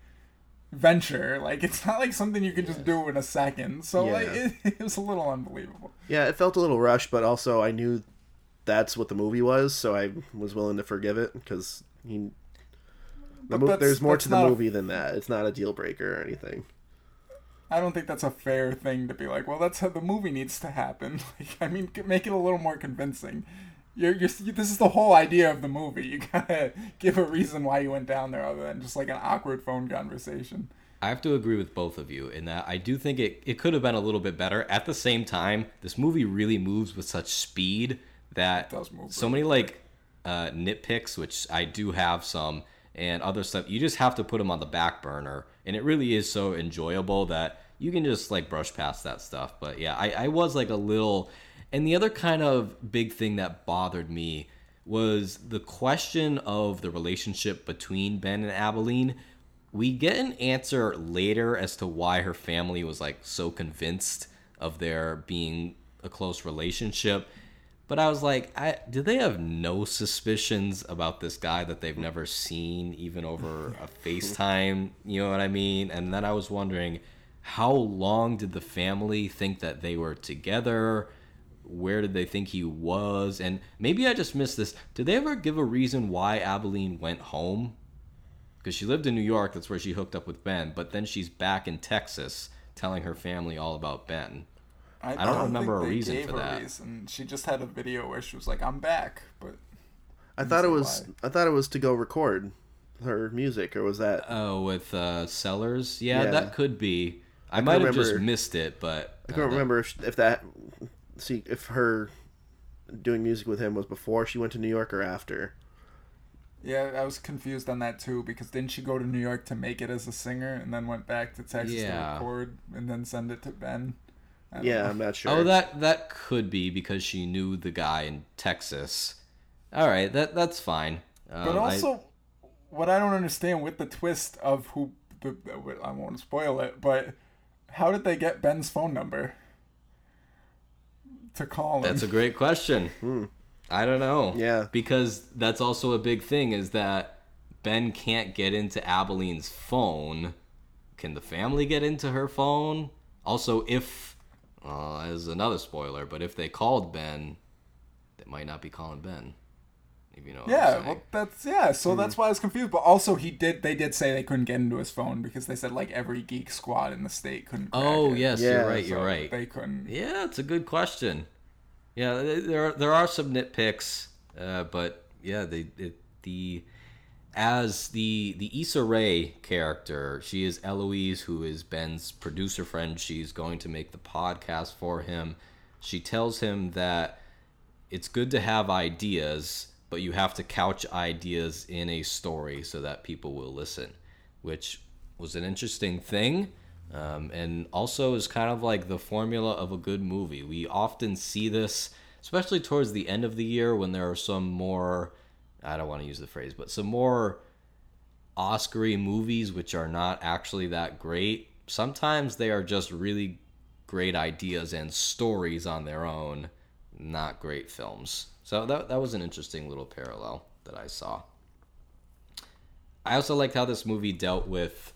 venture. Like, it's not like something you can just do in a second. So like, it, it was a little unbelievable. Yeah, it felt a little rushed, but also I knew that's what the movie was, so I was willing to forgive it because he. The But mo- there's more to the not a- movie than that. It's not a deal breaker or anything. I don't think that's a fair thing to be like. Well, that's how the movie needs to happen. Like, I mean, make it a little more convincing. You're, you're, this is the whole idea of the movie. You gotta give a reason why you went down there, other than just like an awkward phone conversation. I have to agree with both of you in that I do think it, it could have been a little bit better. At the same time, this movie really moves with such speed that so many like uh, nitpicks, which I do have some, and other stuff, you just have to put them on the back burner. And it really is so enjoyable that you can just like brush past that stuff. But yeah, I, I was like a little. And the other kind of big thing that bothered me was the question of the relationship between Ben and Abilene. We get an answer later as to why her family was like so convinced of their being a close relationship. But I was like, I, do they have no suspicions about this guy that they've never seen, even over a FaceTime? You know what I mean? And then I was wondering, how long did the family think that they were together? Where did they think he was? And maybe I just missed this. Did they ever give a reason why Abilene went home? Because she lived in New York, that's where she hooked up with Ben. But then she's back in Texas telling her family all about Ben. I don't remember think a they reason gave for a that. reason. She just had a video where she was like, "I'm back," but I thought it see was. I thought it was to go record her music, or was that? Oh, with uh, Sellers? Yeah, Yeah. that could be. I, can might have just remember- missed it, but I can't that- remember if, if that. See if her doing music with him was before she went to New York or after. yeah, I was confused on that too because didn't she go to New York to make it as a singer and then went back to Texas Yeah. to record and then send it to Ben? Yeah, know. I'm not sure. Oh, that that could be because she knew the guy in Texas. All right, that that's fine. Um, But I- also, what I don't understand with the twist of who the I won't spoil it, but how did they get Ben's phone number to call him? That's a great question. I don't know. Yeah. Because that's also a big thing is that Ben can't get into Abilene's phone. Can the family get into her phone? Also, if, uh, as another spoiler, but if they called Ben, they might not be calling Ben. If you know what I'm yeah, well, that's yeah. So that's why I was confused. But also, he did. They did say they couldn't get into his phone because they said like every geek squad in the state couldn't. Oh, yes, Yeah, you're right, you're So right. They couldn't. Yeah, it's a good question. Yeah, there are, there are some nitpicks, uh, but yeah, the it, the as the the Issa Rae character, she is Eloise, who is Ben's producer friend. She's going to make the podcast for him. She tells him that it's good to have ideas, but you have to couch ideas in a story so that people will listen, which was an interesting thing. Um, and also is kind of like the formula of a good movie. We often see this, especially towards the end of the year when there are some more, I don't want to use the phrase, but some more Oscary movies which are not actually that great. Sometimes they are just really great ideas and stories on their own, not great films. So that, that was an interesting little parallel that I saw. I also liked how this movie dealt with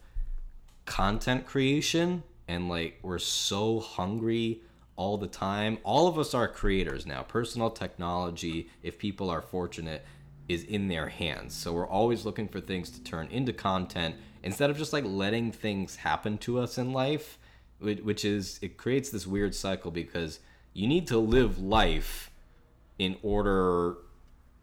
content creation and like we're so hungry all the time. All of us are creators now. Personal technology, if people are fortunate, is in their hands. So we're always looking for things to turn into content instead of just like letting things happen to us in life, which is it creates this weird cycle because you need to live life in order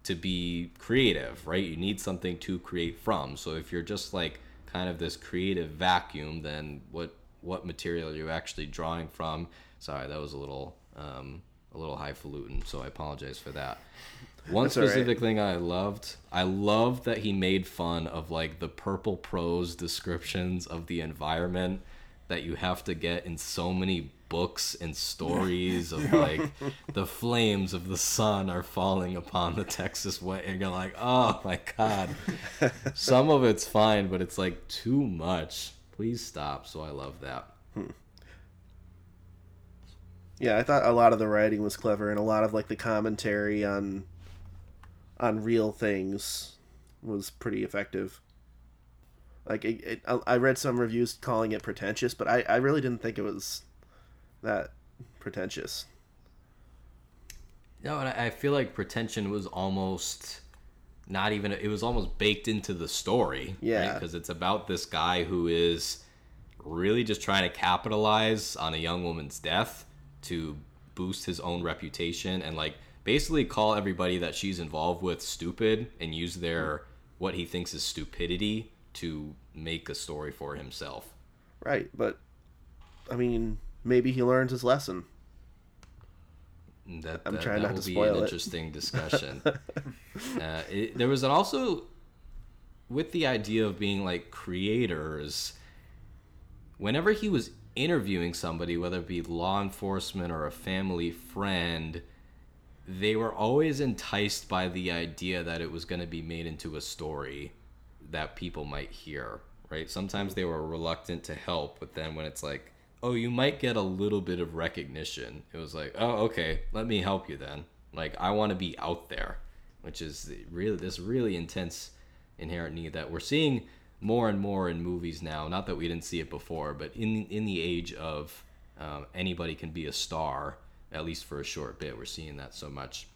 to be creative, right? You need something to create from. So if you're just like kind of this creative vacuum, then what what material are you actually drawing from? Sorry, that was a little um, a little highfalutin, so I apologize for that. One That's all right. specific thing I loved, I loved that he made fun of like the purple prose descriptions of the environment that you have to get in so many books and stories of like the flames of the sun are falling upon the Texas way and you're like, oh my god. Some of it's fine, but it's like too much. Please stop. So I love that. Hmm. Yeah, I thought a lot of the writing was clever, and a lot of like the commentary on on real things was pretty effective. Like it, it, I- I read some reviews calling it pretentious, but I, I really didn't think it was that pretentious. No, and I I feel like pretension was almost not even it was almost baked into the story Yeah. because it's about this guy who is really just trying to capitalize on a young woman's death to boost his own reputation and like basically call everybody that she's involved with stupid and use their what he thinks is stupidity to make a story for himself Right, but I mean, maybe he learns his lesson. That, I'm that, trying that not will to be an it. interesting discussion. uh, it, there was an also with the idea of being like creators. Whenever he was interviewing somebody, whether it be law enforcement or a family friend, they were always enticed by the idea that it was going to be made into a story that people might hear, right? Sometimes they were reluctant to help, but then when it's like, oh, you might get a little bit of recognition, it was like, oh, okay, let me help you then. Like, I want to be out there, which is really this really intense inherent need that we're seeing more and more in movies now. Not that we didn't see it before, but in in the age of um, anybody can be a star, at least for a short bit, we're seeing that so much.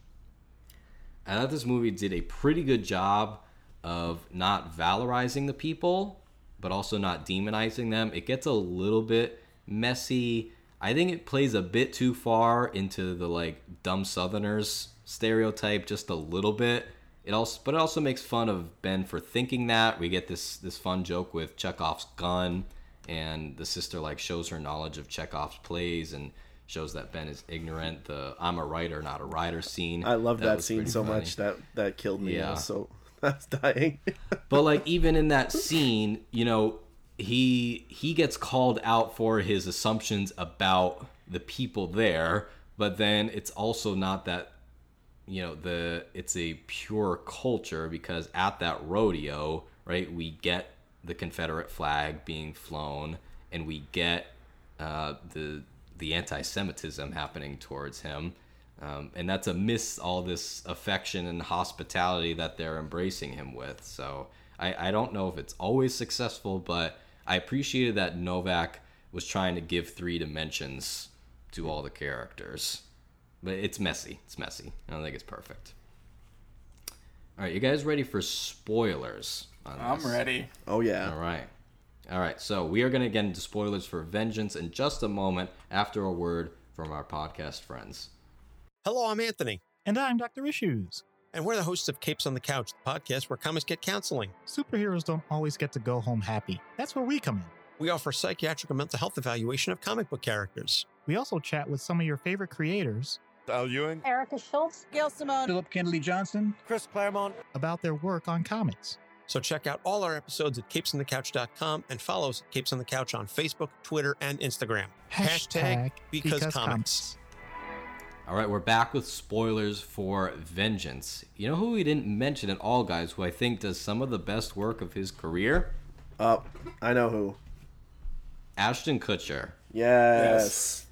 I thought this movie did a pretty good job of not valorizing the people, but also not demonizing them. It gets a little bit messy. I think it plays a bit too far into the like dumb Southerners stereotype, just a little bit. It also, but it also makes fun of Ben for thinking that. We get this this fun joke with Chekhov's gun, and the sister like shows her knowledge of Chekhov's plays and shows that Ben is ignorant. The I'm a writer, not a writer scene. I love that, was scene so funny. much that that killed me. Yeah. So that's dying. But like even in that scene, you know, he he gets called out for his assumptions about the people there, but then it's also not that you know, the it's a pure culture because at that rodeo, right, we get the Confederate flag being flown and we get uh, the the anti-Semitism happening towards him. Um, and that's amidst all this affection and hospitality that they're embracing him with. So I, I don't know if it's always successful, but I appreciated that Novak was trying to give three dimensions to all the characters. But it's messy. It's messy. I don't think it's perfect. All right, you guys ready for spoilers? On I'm this? ready. oh yeah. All right. All right. So we are going to get into spoilers for Vengeance in just a moment after a word from our podcast friends. Hello, I'm Anthony, And I'm Dr. Issues. And we're the hosts of Capes on the Couch, the podcast where comics get counseling. Superheroes don't always get to go home happy. That's where we come in. We offer psychiatric and mental health evaluation of comic book characters. We also chat with some of your favorite creators Al Ewing, Erica Schultz, Gail Simone, Philip Kennedy Johnson Chris Claremont. about their work on comics. So check out all our episodes at capesonthecouch.com and follow us at Capes on the Couch on Facebook, Twitter, and Instagram. Hashtag because comics. All right, we're back with spoilers for Vengeance. You know who we didn't mention at all, guys, who I think does some of the best work of his career? Oh, I know who. Ashton Kutcher. Yes.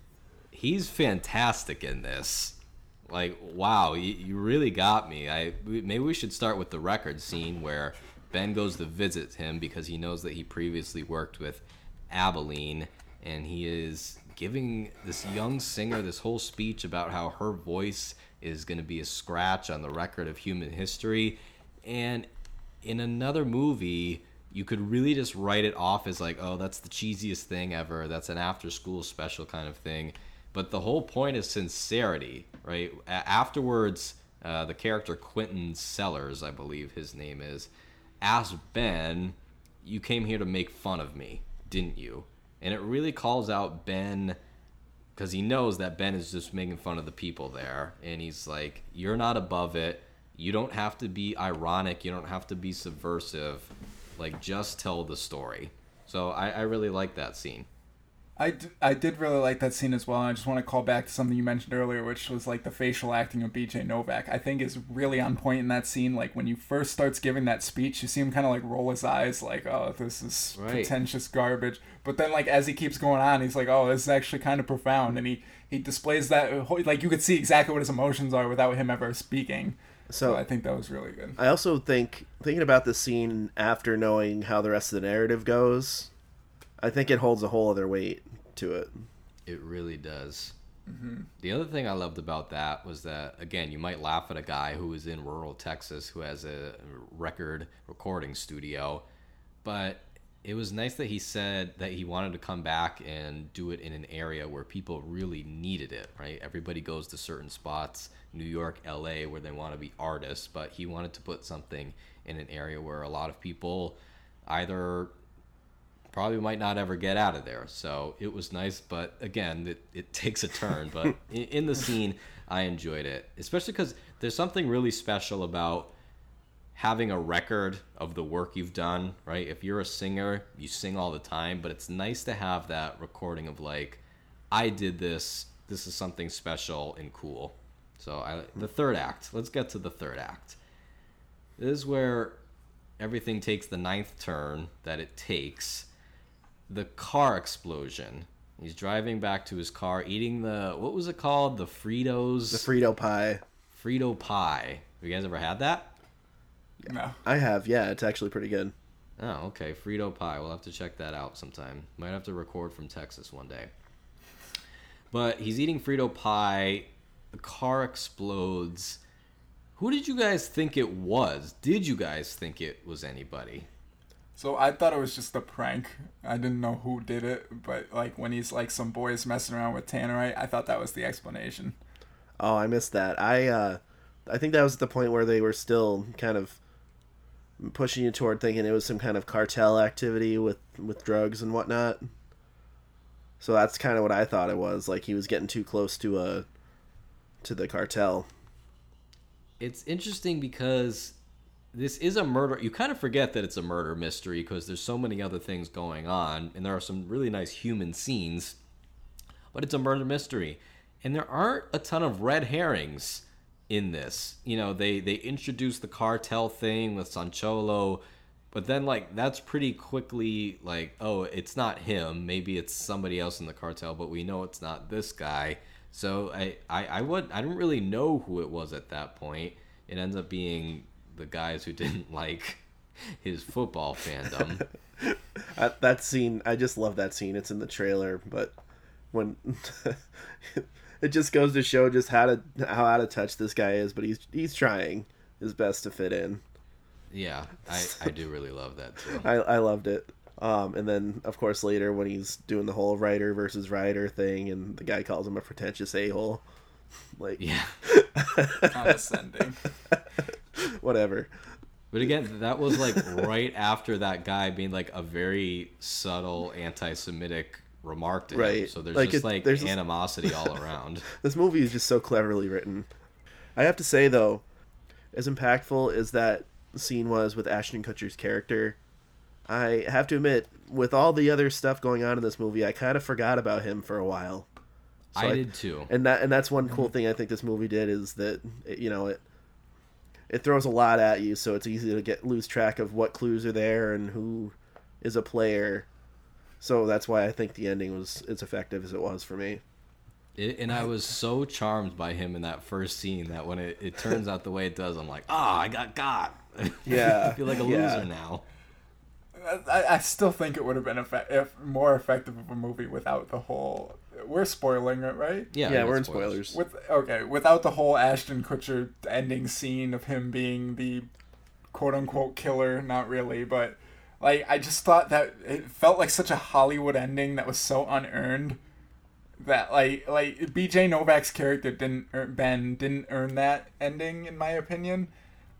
He's fantastic in this. Like, wow, you, you really got me. I maybe we should start with the record scene where Ben goes to visit him because he knows that he previously worked with Abilene, and he is giving this young singer this whole speech about how her voice is going to be a scratch on the record of human history. And in another movie, you could really just write it off as like, oh, that's the cheesiest thing ever. That's an after school special kind of thing. But the whole point is sincerity, right? Afterwards, uh, the character Quentin Sellers, I believe his name is, asked Ben, "You came here to make fun of me, didn't you?" And it really calls out Ben because he knows that Ben is just making fun of the people there, and he's like, "You're not above it. You don't have to be ironic. You don't have to be subversive. Like, just tell the story." So I, I really like that scene. I, d- I did really like that scene as well. And I just want to call back to something you mentioned earlier, which was like the facial acting of BJ Novak. I think is really on point in that scene. Like when you first starts giving that speech, you see him kind of like roll his eyes, like, "Oh, this is Right. pretentious garbage." But then, like as he keeps going on, he's like, "Oh, this is actually kind of profound," and he he displays that like you could see exactly what his emotions are without him ever speaking. So, So I think that was really good. I also think thinking about the scene after knowing how the rest of the narrative goes, I think it holds a whole other weight to it. It really does. Mm-hmm. The other thing I loved about that was that again, you might laugh at a guy who is in rural Texas who has a record recording studio, but it was nice that he said that he wanted to come back and do it in an area where people really needed it, right? Everybody goes to certain spots, New York, LA, where they want to be artists, but he wanted to put something in an area where a lot of people either probably might not ever get out of there. So it was nice, but again, it, it takes a turn. But in, in the scene, I enjoyed it, especially because there's something really special about having a record of the work you've done, right? If you're a singer, you sing all the time, but it's nice to have that recording of like, I did this. This is something special and cool. So I the third act. Let's get to the third act. This is where everything takes the ninth turn that it takes. The car explosion. He's driving back to his car, eating the what was it called? The Fritos. The Frito pie. Frito pie. Have you guys ever had that? No. I have, yeah, it's actually pretty good. Oh, okay. Frito pie. We'll have to check that out sometime. Might have to record from Texas one day. But he's eating Frito pie. The car explodes. Who did you guys think it was? Did you guys think it was anybody? So I thought it was just a prank. I didn't know who did it, but like when he's like some boys messing around with Tannerite, I thought that was the explanation. Oh, I missed that. I uh I think that was at the point where they were still kind of pushing you toward thinking it was some kind of cartel activity with with drugs and whatnot. So that's kind of what I thought it was. Like he was getting too close to a to the cartel. It's interesting because this is a murder. You kind of forget that it's a murder mystery because there's so many other things going on, and there are some really nice human scenes, but it's a murder mystery. And there aren't a ton of red herrings in this. You know, they they introduce the cartel thing with Sancholo, but then like that's pretty quickly like, oh, it's not him. Maybe it's somebody else in the cartel, but we know it's not this guy. So I I, I would I didn't really know who it was at that point. It ends up being the guys who didn't like his football fandom. I, that scene, I just love that scene. It's in the trailer, but when it just goes to show just how to how out of touch this guy is, but he's he's trying his best to fit in. yeah, I, I do really love that too. I I loved it. Um, and then of course later when he's doing the whole writer versus writer thing, and the guy calls him a pretentious a hole, like Yeah. Condescending. Whatever. But again, that was like right after that guy being like a very subtle anti-Semitic remark to him. Right. So there's Like, just it- like there's this- animosity all around. This movie is just so cleverly written. I have to say though, as impactful as that scene was with Ashton Kutcher's character, I have to admit, with all the other stuff going on in this movie, I kind of forgot about him for a while. So I did too. and that and that's one cool mm-hmm. thing I think this movie did is that it, you know it it throws a lot at you, so it's easy to get lose track of what clues are there and who is a player. So that's why I think the ending was as effective as it was for me. It, and I was so charmed by him in that first scene that when it, it turns out the way it does, I'm like, ah, I got got. Yeah, I feel like a yeah. loser now. I, I still think it would have been effect- if more effective of a movie without the whole. We're spoiling it, right? Yeah, Yeah, we're got in spoilers. With okay, without the whole Ashton Kutcher ending scene of him being the quote unquote killer, not really, but like I just thought that it felt like such a Hollywood ending that was so unearned. that like like BJ Novak's character didn't earn, Ben didn't earn that ending in my opinion.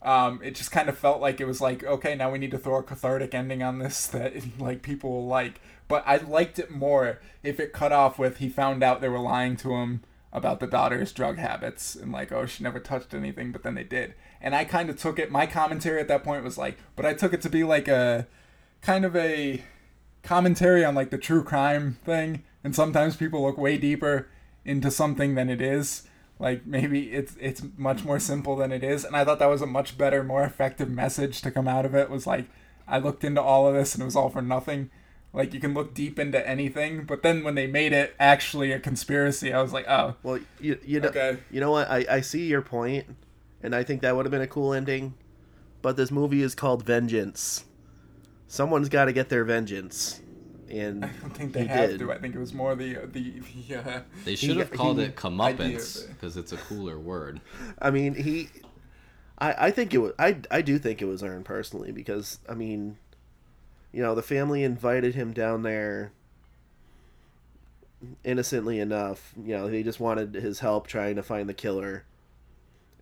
Um, it just kind of felt like it was like okay now we need to throw a cathartic ending on this that like people will like. But I liked it more if it cut off with he found out they were lying to him about the daughter's drug habits and like oh she never touched anything but then they did. And i kind of took it my commentary at that point was like but i took it to be like a kind of a commentary on like the true crime thing. And sometimes people look way deeper into something than it is. Like maybe it's it's much more simple than it is. And i thought that was a much better more effective message to come out of it was like i looked into all of this and it was all for nothing like you can look deep into anything, but then when they made it actually a conspiracy, I was like, oh. Well, you you know Okay. you know what I I see your point, and I think that would have been a cool ending, but this movie is called Vengeance. Someone's got to get their vengeance, and I don't think they he have did. to. I think it was more the the, the uh, They should have called he- it comeuppance because it's a cooler word. I mean he. I, I think it was I, I do think it was earned personally because I mean, you know the family invited him down there innocently enough you know they just wanted his help trying to find the killer.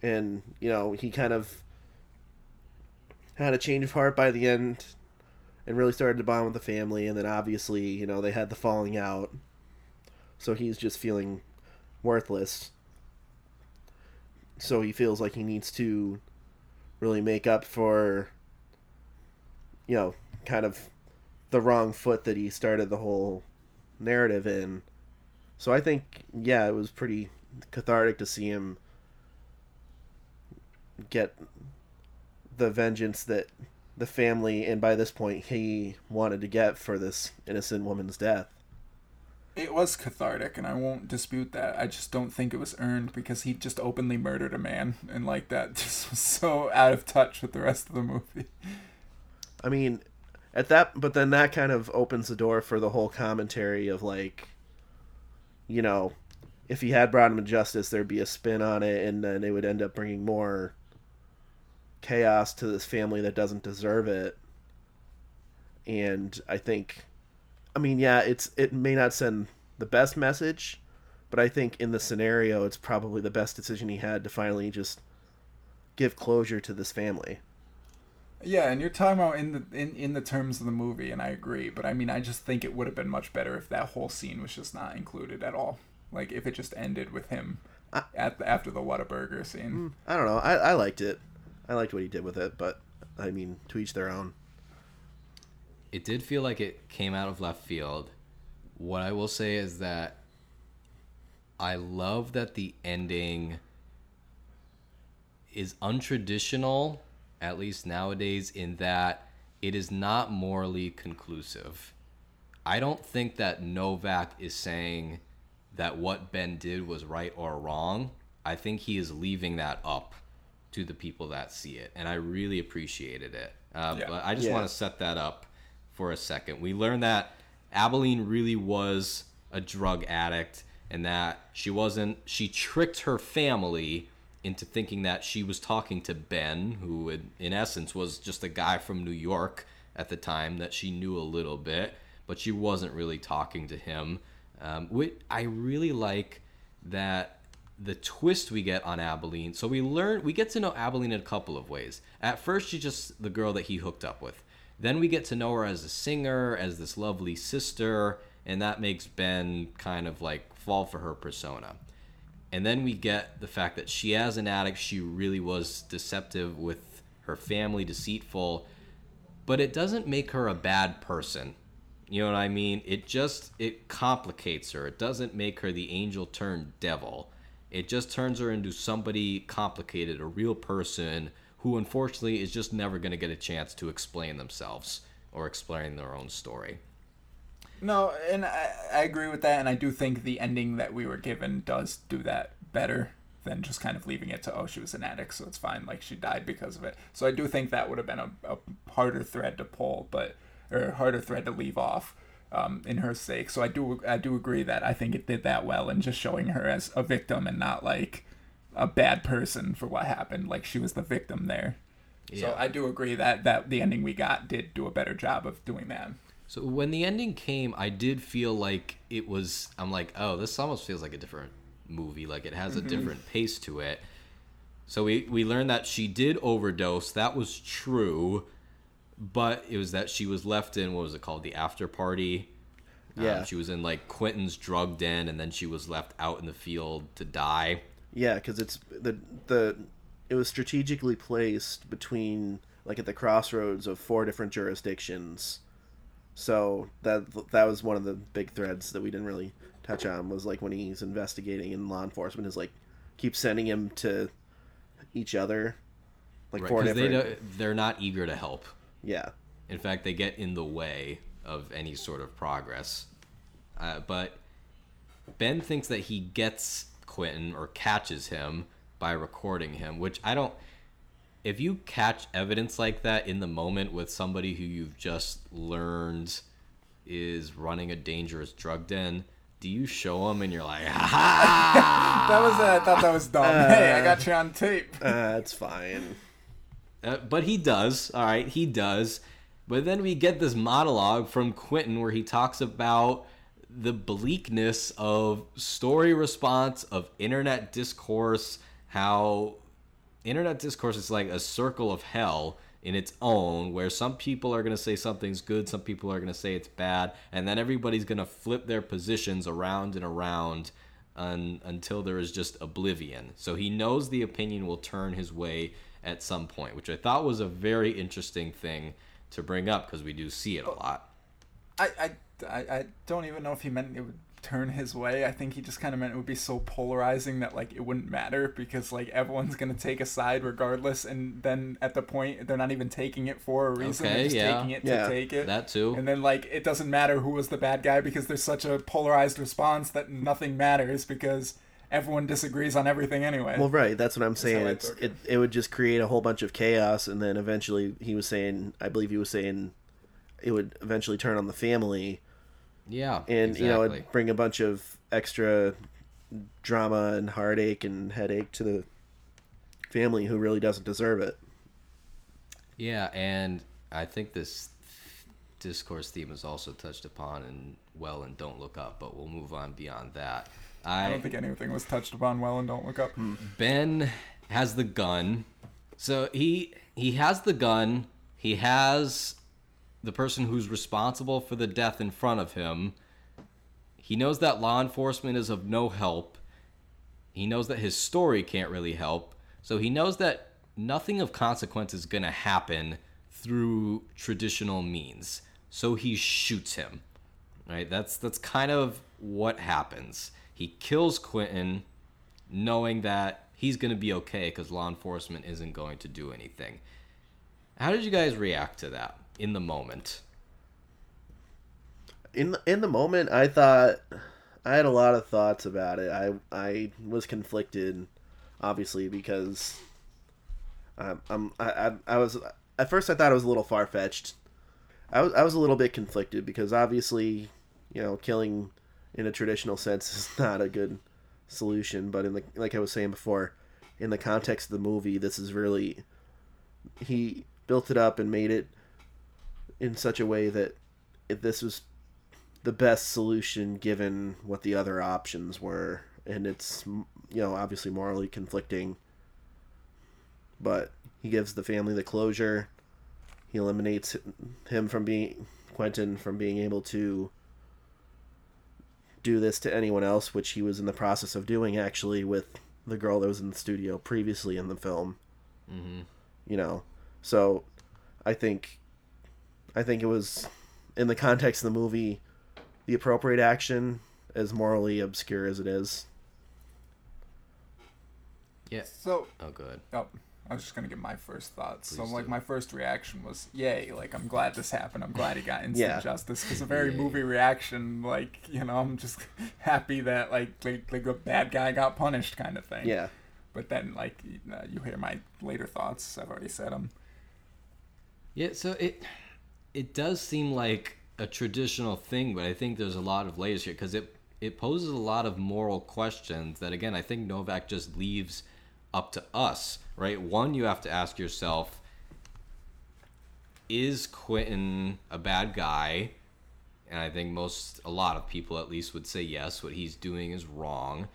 And you know he kind of had a change of heart by the end and really started to bond with the family. And then obviously you know they had the falling out. So he's just feeling worthless. So he feels like he needs to really make up for you know kind of the wrong foot that he started the whole narrative in so i think yeah it was pretty cathartic to see him get the vengeance that the family and by this point he wanted to get for this innocent woman's death it was cathartic, and I won't dispute that. I just don't think it was earned because he just openly murdered a man, and like that just was so out of touch with the rest of the movie. I mean, at that, but then that kind of opens the door for the whole commentary of like, you know, if he had brought him to justice, there'd be a spin on it, and then it would end up bringing more chaos to this family that doesn't deserve it. And I think, I mean, yeah, it's it may not send the best message, but I think in the scenario, it's probably the best decision he had to finally just give closure to this family. Yeah, and you're talking about in the in, in the terms of the movie, and I agree. But I mean, I just think it would have been much better if that whole scene was just not included at all. Like if it just ended with him at the, after the Whataburger scene. Hmm, I don't know. I, I liked it. I liked what he did with it, but I mean, to each their own. It did feel like it came out of left field. What I will say is that I love that the ending is untraditional, at least nowadays, in that it is not morally conclusive. I don't think that Novak is saying that what Ben did was right or wrong. I think he is leaving that up to the people that see it, and I really appreciated it. Uh, Yeah. But I just Yeah. want to set that up for a second. We learned that Abilene really was a drug addict, and that she wasn't. She tricked her family into thinking that she was talking to Ben, who in, in essence was just a guy from New York at the time that she knew a little bit, but she wasn't really talking to him. Um, whi- I really like that the twist we get on Abilene. So we learn we get to know Abilene in a couple of ways. At first, she's just the girl that he hooked up with. Then we get to know her as a singer, as this lovely sister, and that makes Ben kind of like fall for her persona. And then we get the fact that she, as an addict, she really was deceptive with her family, deceitful, but it doesn't make her a bad person. You know what I mean? It just it complicates her. It doesn't make her the angel turned devil. It just turns her into somebody complicated, a real person who unfortunately is just never going to get a chance to explain themselves or explain their own story. No, and I, I agree with that, and I do think the ending that we were given does do that better than just kind of leaving it to oh she was an addict, so it's fine, like she died because of it. So I do think that would have been a, a harder thread to pull, but or a harder thread to leave off um, in her sake. So I do I do agree that I think it did that well in just showing her as a victim and not like a bad person for what happened, like she was the victim there. yeah. So I do agree that that the ending we got did do a better job of doing that. So when the ending came, I did feel like it was. I'm like, oh, this almost feels like a different movie. Like it has a different pace to it. So we we learned that she did overdose. That was true, but it was that she was left in what was it called, the after party. Um, Yeah. she was in like Quentin's drug den, and then she was left out in the field to die. Yeah, because it's the the it was strategically placed between like at the crossroads of four different jurisdictions. So that that was one of the big threads that we didn't really touch on was like when he's investigating and law enforcement is like keep sending him to each other, like Right? four Because they they're not eager to help. yeah, In fact, they get in the way of any sort of progress. Uh, but Ben thinks that he gets Quentin or catches him by recording him, which I don't. If you catch evidence like that in the moment with somebody who you've just learned is running a dangerous drug den, do you show them and you're like, ha That was uh, I thought that was dumb. hey, I got you on tape. uh, it's fine. Uh, but he does. All right, he does. But then we get this monologue from Quentin where he talks about the bleakness of story response, of internet discourse, how internet discourse is like a circle of hell in its own, where some people are going to say something's good, some people are going to say it's bad, and then everybody's going to flip their positions around and around un, until there is just oblivion. So he knows the opinion will turn his way at some point, which I thought was a very interesting thing to bring up because we do see it a lot. I, I, I, I don't even know if he meant it would turn his way. I think he just kind of meant it would be so polarizing that like it wouldn't matter because like everyone's gonna take a side regardless, and then at the point they're not even taking it for a reason. Okay, they're just yeah. taking it Yeah. to take it. That too. And then like it doesn't matter who was the bad guy because there's such a polarized response that nothing matters because everyone disagrees on everything anyway. Well, right. That's what I'm saying. It's took it, it would just create a whole bunch of chaos, and then eventually he was saying, I believe he was saying, it would eventually turn on the family, Yeah. and you know, it'd bring a bunch of extra drama and heartache and headache to the family who really doesn't deserve it. Yeah, and I think this discourse theme is also touched upon in Well and Don't Look Up, but we'll move on beyond that. I don't think anything was touched upon well and don't look up. Hmm. Ben has the gun. So he he has the gun. He has the person who's responsible for the death in front of him. He knows that law enforcement is of no help. He knows that his story can't really help. So he knows that nothing of consequence is going to happen through traditional means. So he shoots him. Right? That's that's kind of what happens. He kills Quentin knowing that he's going to be okay because law enforcement isn't going to do anything. How did you guys react to that in the moment? in the, in the moment I thought I had a lot of thoughts about it. I I was conflicted obviously because um, I'm I, I I was at first I thought it was a little far fetched. I was I was a little bit conflicted because obviously, you know, killing in a traditional sense is not a good solution, but in the like I was saying before, in the context of the movie, this is really he built it up and made it in such a way that if this was the best solution given what the other options were. And it's you know obviously morally conflicting. But he gives the family the closure. He eliminates him from being quentin from being able to do this to anyone else which he was in the process of doing actually with the girl that was in the studio previously in the film. Mm-hmm. you know? So i think i think it was in the context of the movie the appropriate action as morally obscure as it is Yeah. So Oh, good. Oh, I was just gonna give my first thoughts. so like do. my first reaction was, "Yay!" Like I'm glad this happened. I'm glad he got instant Yeah. justice. Because a very Yay. movie reaction, like you know, I'm just happy that like like, like a bad guy got punished, kind of thing. yeah But then like uh, you hear my later thoughts. I've already said them. Yeah, so it it does seem like a traditional thing, but I think there's a lot of layers here because it it poses a lot of moral questions that again I think Novak just leaves up to us, right? One, you have to ask yourself: Is Quentin a bad guy? and I think most, a lot of people at least would say yes, what he's doing is wrong.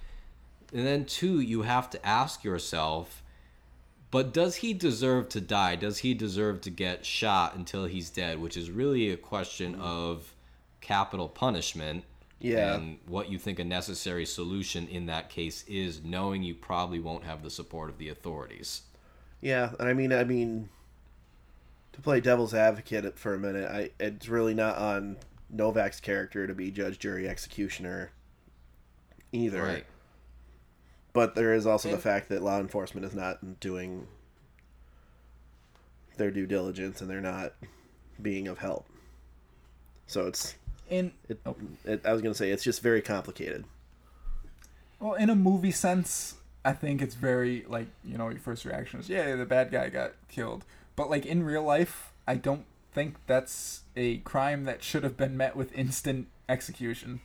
And then two, you have to ask yourself, but does he deserve to die? Does he deserve to get shot until he's dead? Which is really a question of capital punishment. Yeah. And what you think a necessary solution in that case is, knowing you probably won't have the support of the authorities. Yeah, and I mean, I mean, to play devil's advocate for a minute, I it's really not on Novak's character to be judge, jury, executioner either. Right. But there is also the fact that law enforcement is not doing their due diligence and they're not being of help. So it's In it, Oh. it I was going to say it's just very complicated. well, in a movie sense, I think it's very like you know your first reaction is yeah the bad guy got killed, but like in real life, I don't think that's a crime that should have been met with instant execution.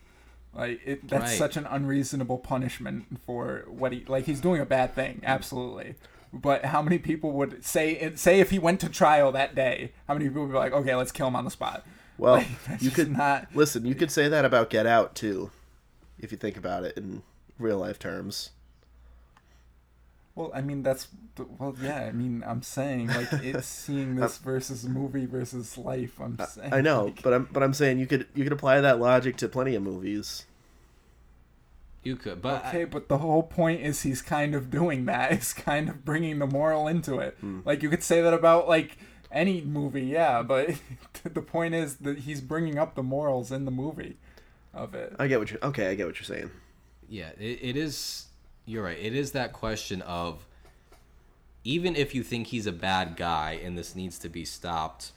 Like it, that's Right. such an unreasonable punishment for what he like. He's doing a bad thing, absolutely. But how many people would say say if he went to trial that day? How many people would be like, okay, let's kill him on the spot? Well, Like, you could not. listen. You could say that about Get Out too, if you think about it in real life terms. Well, I mean that's well, yeah. I mean, I'm saying like it's seeing this versus movie versus life. I'm saying I know, like, but I'm but I'm saying you could you could apply that logic to plenty of movies. You could, but okay, but the whole point is he's kind of doing that. Is kind of bringing the moral into it. Hmm. Like you could say that about like any movie, yeah. But the point is that he's bringing up the morals in the movie of it. I get what you are okay. I get what you're saying. Yeah, it, it is. You're right. It is that question of even if you think he's a bad guy and this needs to be stopped,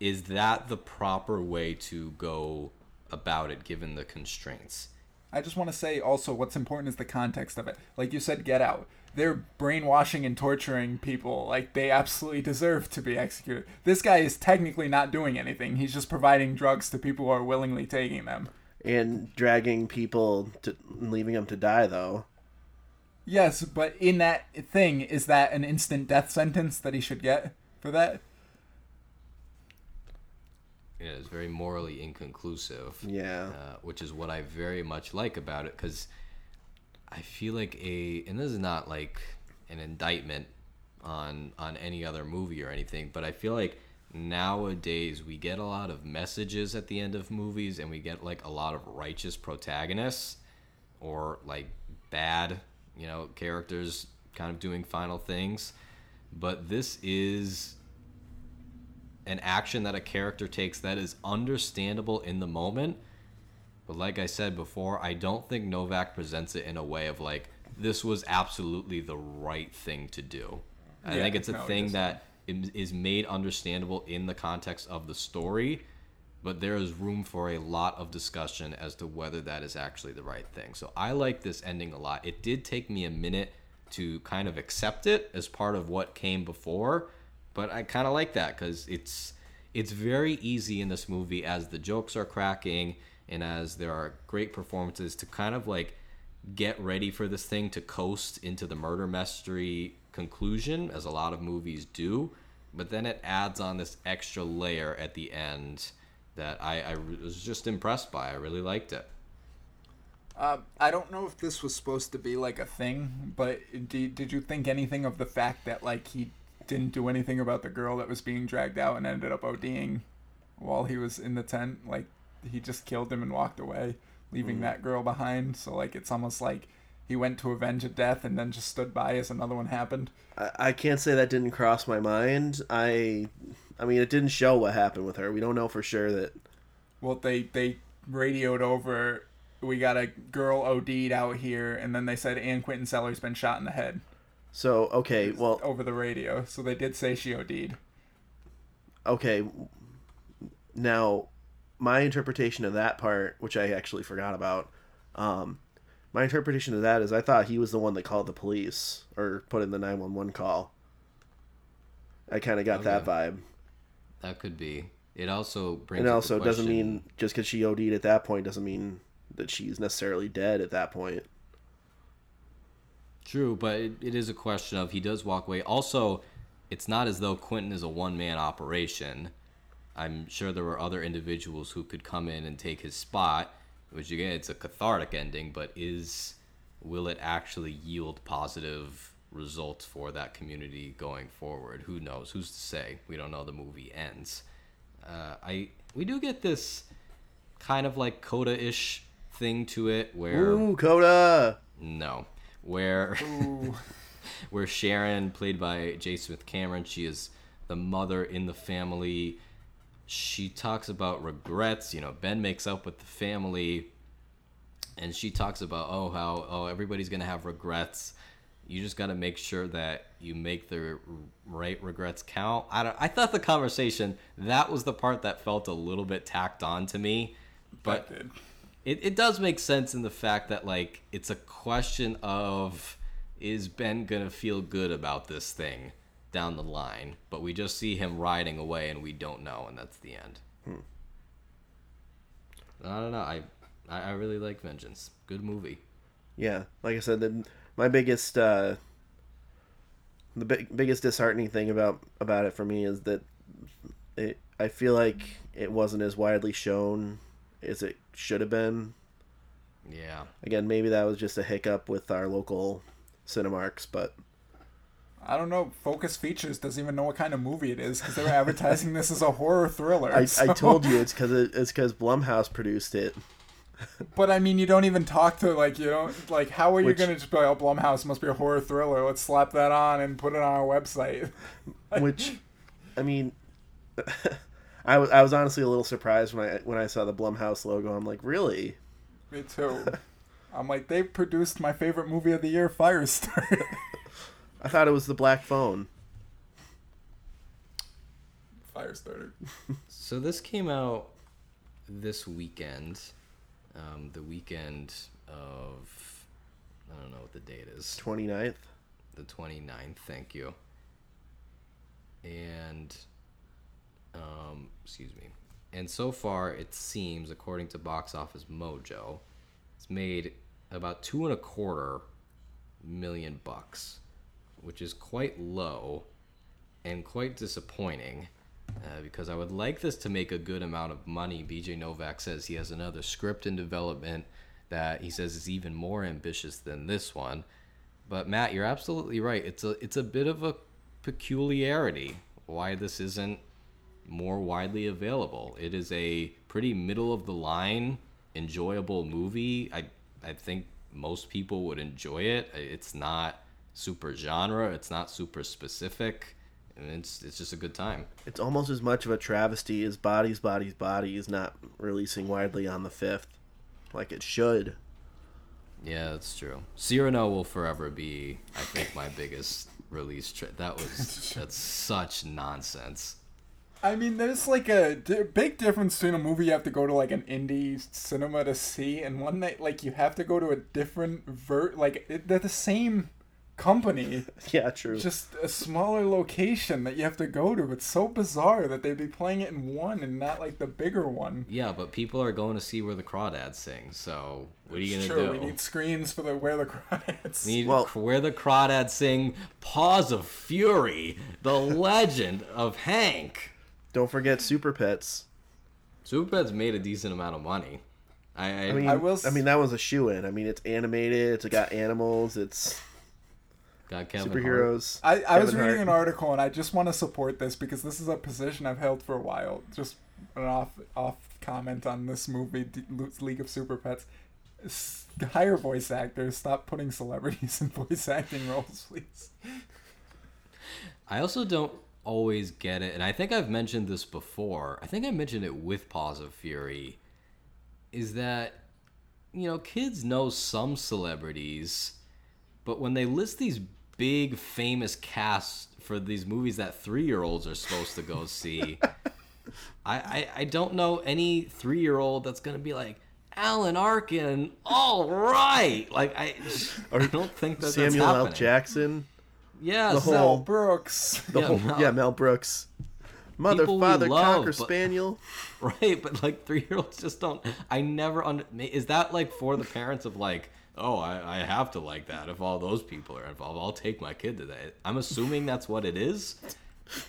is that the proper way to go about it given the constraints? I just want to say also what's important is the context of it. Like you said, Get Out. They're brainwashing and torturing people. Like they absolutely deserve to be executed. This guy is technically not doing anything. He's just providing drugs to people who are willingly taking them. And dragging people to and leaving them to die though. Yes, but in that thing, is that an instant death sentence that he should get for that? It is very morally inconclusive. Yeah. uh, which is what I very much like about it because I feel like a and this is not like an indictment on on any other movie or anything, but I feel like nowadays we get a lot of messages at the end of movies and we get like a lot of righteous protagonists or like bad, you know, characters kind of doing final things. But this is an action that a character takes that is understandable in the moment. But like I said before, I don't think Novak presents it in a way of like, this was absolutely the right thing to do. I Yeah, think it's a no, thing that is made understandable in the context of the story, but there is room for a lot of discussion as to whether that is actually the right thing. So I like this ending a lot. It did take me a minute to kind of accept it as part of what came before, but I kind of like that because it's it's very easy in this movie as the jokes are cracking and as there are great performances to kind of like get ready for this thing to coast into the murder mystery conclusion as a lot of movies do but then it adds on this extra layer at the end that I, I was just impressed by i really liked it Uh, I don't know if this was supposed to be like a thing, but did, did you think anything of the fact that like he didn't do anything about the girl that was being dragged out and ended up ODing while he was in the tent? Like he just killed him and walked away, leaving that girl behind. So like it's almost like he went to avenge a death and then just stood by as another one happened. I, I can't say that didn't cross my mind. I I mean it didn't show what happened with her. We don't know for sure that Well, they they radioed over. We got a girl OD'd out here, and then they said Ann Quentin Sellers been shot in the head. so okay, well over the radio. So they did say she OD'd. okay now my interpretation of that part which i actually forgot about um my interpretation of that is i thought he was the one that called the police or put in the 911 call i kind of got that vibe that could be it also brings and also it doesn't mean just because she od'd at that point doesn't mean that she's necessarily dead at that point True, but it, it is a question of he does walk away. Also, it's not as though Quentin is a one man operation. I'm sure there were other individuals who could come in and take his spot, which again, it's a cathartic ending, but is will it actually yield positive results for that community going forward? Who knows? Who's to say? We don't know the movie ends. Uh, I we do get this kind of like Coda-ish thing to it where Ooh, Coda. no, where where Sharon, played by J. Smith Cameron, she is the mother in the family. She talks about regrets. You know, Ben makes up with the family, and she talks about oh how oh everybody's gonna have regrets. You just got to make sure that you make the right regrets count. I don't, I thought the conversation that was the part that felt a little bit tacked on to me, but did. it, it does make sense in the fact that like it's a question of is ben gonna feel good about this thing down the line? But we just see him riding away and we don't know and that's the end. Hmm. I don't know. I, I i really like vengeance. Good movie. Yeah, like I said, the, my biggest uh, the big, biggest disheartening thing about about it for me is that it I feel like it wasn't as widely shown as it should have been. yeah Again, maybe that was just a hiccup with our local Cinemarks, but I don't know. Focus Features doesn't even know what kind of movie it is because they were advertising this as a horror thriller. I, I told you it's because it, it's because Blumhouse produced it. But I mean, you don't even talk to like you don't like. How are you gonna just be like, "Oh, Blumhouse must be a horror thriller. Let's slap that on and put it on our website." Which, I mean, I was I was honestly a little surprised when I when I saw the Blumhouse logo. I'm like, really? Me too. I'm like, they produced my favorite movie of the year, Firestarter. I thought it was the Black Phone. Firestarter. so this came out this weekend um, the weekend of i don't know what the date is. 29th. the 29th thank you. And um, excuse me. And so far it seems according to box office mojo it's made about two and a quarter million bucks which is quite low and quite disappointing uh, because I would like this to make a good amount of money. BJ Novak says he has another script in development that he says is even more ambitious than this one. But Matt, you're absolutely right. It's a it's a bit of a peculiarity why this isn't more widely available. It is a pretty middle of the line, enjoyable movie. I I think most people would enjoy it. It's not super genre. It's not super specific, and it's it's just a good time. It's almost as much of a travesty as Bodies, Bodies, Bodies not releasing widely on the 5th, like it should. Yeah, that's true. Cyrano oh will forever be, I think, my biggest release. Tri- that was that's such nonsense. I mean, there's like a di- big difference between a movie you have to go to like an indie cinema to see, and one that like you have to go to a different vert. Like it, they're the same company, Yeah, true. just a smaller location that you have to go to. It's so bizarre that they'd be playing it in one and not like the bigger one. Yeah, but people are going to see where the crawdads sing. So what are you gonna Sure, do? we need screens for the where the credits. We need Well- where the crawdads sing "Paws of Fury," the legend of Hank. Don't forget Super Pets. Super Pets made a decent amount of money. I, I, I mean, I I, will s- mean that was a shoe in. I mean, it's animated. It's got animals. It's got Kevin Hart. superheroes. I, I was reading Hart. an article and I just want to support this because this is a position I've held for a while. Just an off off comment on this movie, League of Super Pets. S- Hire voice actors. Stop putting celebrities in voice acting roles, please. I also don't always get it, and I think I've mentioned this before. I think I mentioned it with Paws of Fury. Is that you know kids know some celebrities, but when they list these big famous casts for these movies that three year olds are supposed to go see, I, I I don't know any three year old that's gonna be like. Alan Arkin, all right. Like I, I don't think that Samuel L. Jackson. Yeah, the so- Mel Brooks. The Yeah, whole Mel- yeah Mel Brooks. Mother, father, love, cocker but- spaniel. Right, but like three year olds just don't. I never under. Is that like for the parents of like, oh, I, I have to like that if all those people are involved. I'll take my kid to that. I'm assuming that's what it is,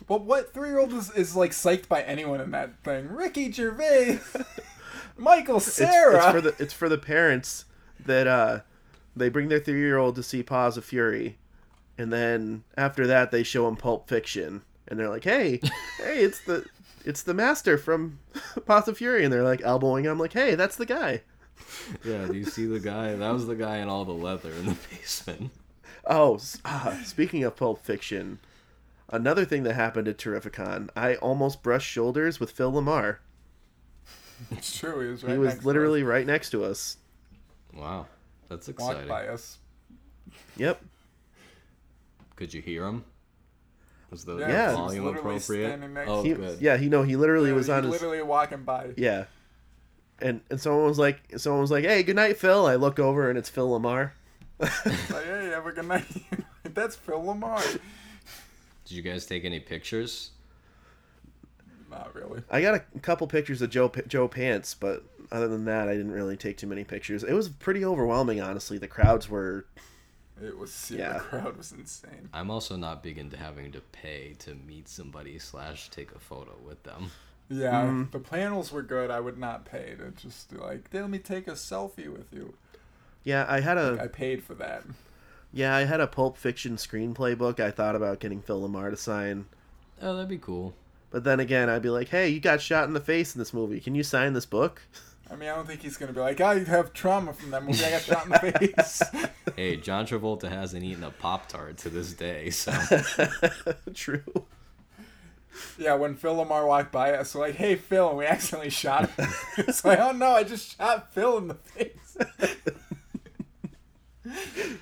But what three year old is, is like psyched by anyone in that thing? Ricky Gervais, Michael It's, Sarah. it's for the it's for the parents that uh they bring their three year old to see Paws of Fury, and then after that they show him Pulp Fiction, and they're like, "Hey, hey, it's the it's the master from Paws of Fury," and they're like elbowing him, like, "Hey, that's the guy." Yeah, do you see the guy? That was the guy in all the leather in the basement. Oh, s- ah, speaking of Pulp Fiction, another thing that happened at TerrifiCon, I almost brushed shoulders with Phil LaMarr. it's true. He was right He was literally right next to us. Wow, that's us, walked exciting. by us. Yep. Could you hear him? Was the Yeah, Yeah. he was volume literally appropriate? next Oh, He, good. yeah, he know he literally was He on his literally walking by. Yeah. And and someone was like someone was like, Hey, good night, Phil. I look over and it's Phil LaMarr. Like, hey, have a good night. That's Phil LaMarr. Did you guys take any pictures? Not really. I got a couple pictures of Joe Joe Pants, but other than that, I didn't really take too many pictures. It was pretty overwhelming, honestly. The crowds were It was yeah, Yeah. the crowd was insane. I'm also not big into having to pay to meet somebody slash take a photo with them. Yeah, Mm-hmm. the panels were good. I would not pay to just do like, let me take a selfie with you. Yeah, I had I a paid for that. yeah, I had a Pulp Fiction screenplay book I thought about getting Phil LaMarr to sign. Oh, that'd be cool. But then again, I'd be like, "Hey, you got shot in the face in this movie. Can you sign this book?" I mean, I don't think he's gonna be like, I have trauma from that movie. I got shot in the face. Hey, John Travolta hasn't eaten a Pop Tart to this day, so True. Yeah, when Phil LaMarr walked by us, like, hey, Phil, and we accidentally shot him. it's like, oh no, I just shot Phil in the face.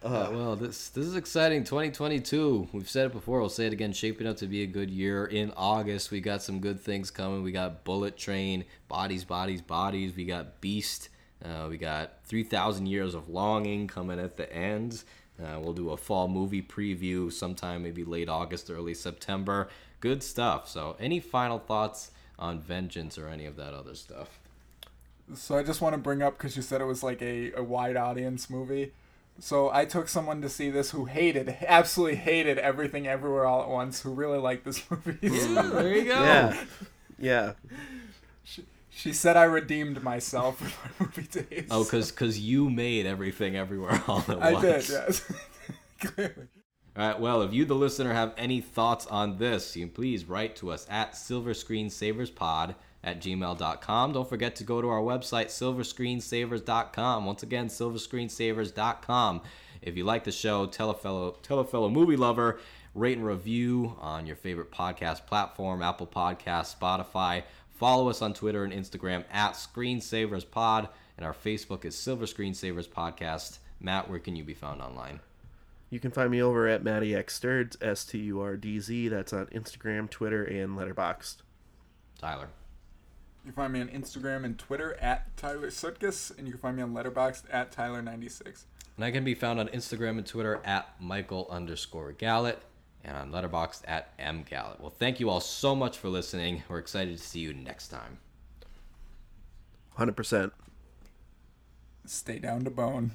Uh, well, this this is exciting. 2022. We've said it before. We'll say it again. Shaping up to be a good year. In August, we got some good things coming. We got Bullet Train, Bodies, Bodies, Bodies. We got Beast. Uh, we got 3,000 Years of Longing coming at the end. Uh, we'll do a fall movie preview sometime, maybe late August, early September. Good stuff. So, any final thoughts on Vengeance or any of that other stuff? So I just want to bring up because you said it was like a, a wide audience movie. So I took someone to see this who hated, absolutely hated everything everywhere all at once, who really liked this movie. there you go. Yeah. Yeah. she said I redeemed myself with my movie days. Oh, because cause you made everything everywhere all at once. I did, yes. Clearly. All right. Well, if you, the listener, have any thoughts on this, you can please write to us at silverscreensaverspod at gmail.com. Don't forget to go to our website, silverscreensavers.com. Once again, silverscreensavers.com. If you like the show, tell a fellow, tell a fellow movie lover, rate and review on your favorite podcast platform, Apple Podcasts, Spotify. Follow us on Twitter and Instagram at ScreensaversPod, and our Facebook is Silver Screensavers Podcast. Matt, where can you be found online? You can find me over at Matty X Sturdz, S T U R D Z. That's on Instagram, Twitter, and Letterboxd. Tyler. You can find me on Instagram and Twitter at Tyler Sutkus, and you can find me on Letterboxd at Tyler96. And I can be found on Instagram and Twitter at Michael underscore Gallet and on Letterboxd at M Gallet. Well, thank you all so much for listening. We're excited to see you next time. 100%. Stay down to bone.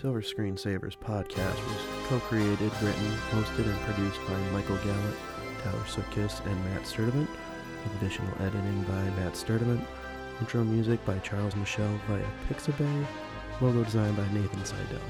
Silver Screensavers podcast was co created, written, hosted, and produced by Michael Gallant, Tyler Sutkiss, and Matt Sturdivant, with additional editing by Matt Sturdivant, intro music by Charles Michelle via Pixabay, logo design by Nathan Seidel.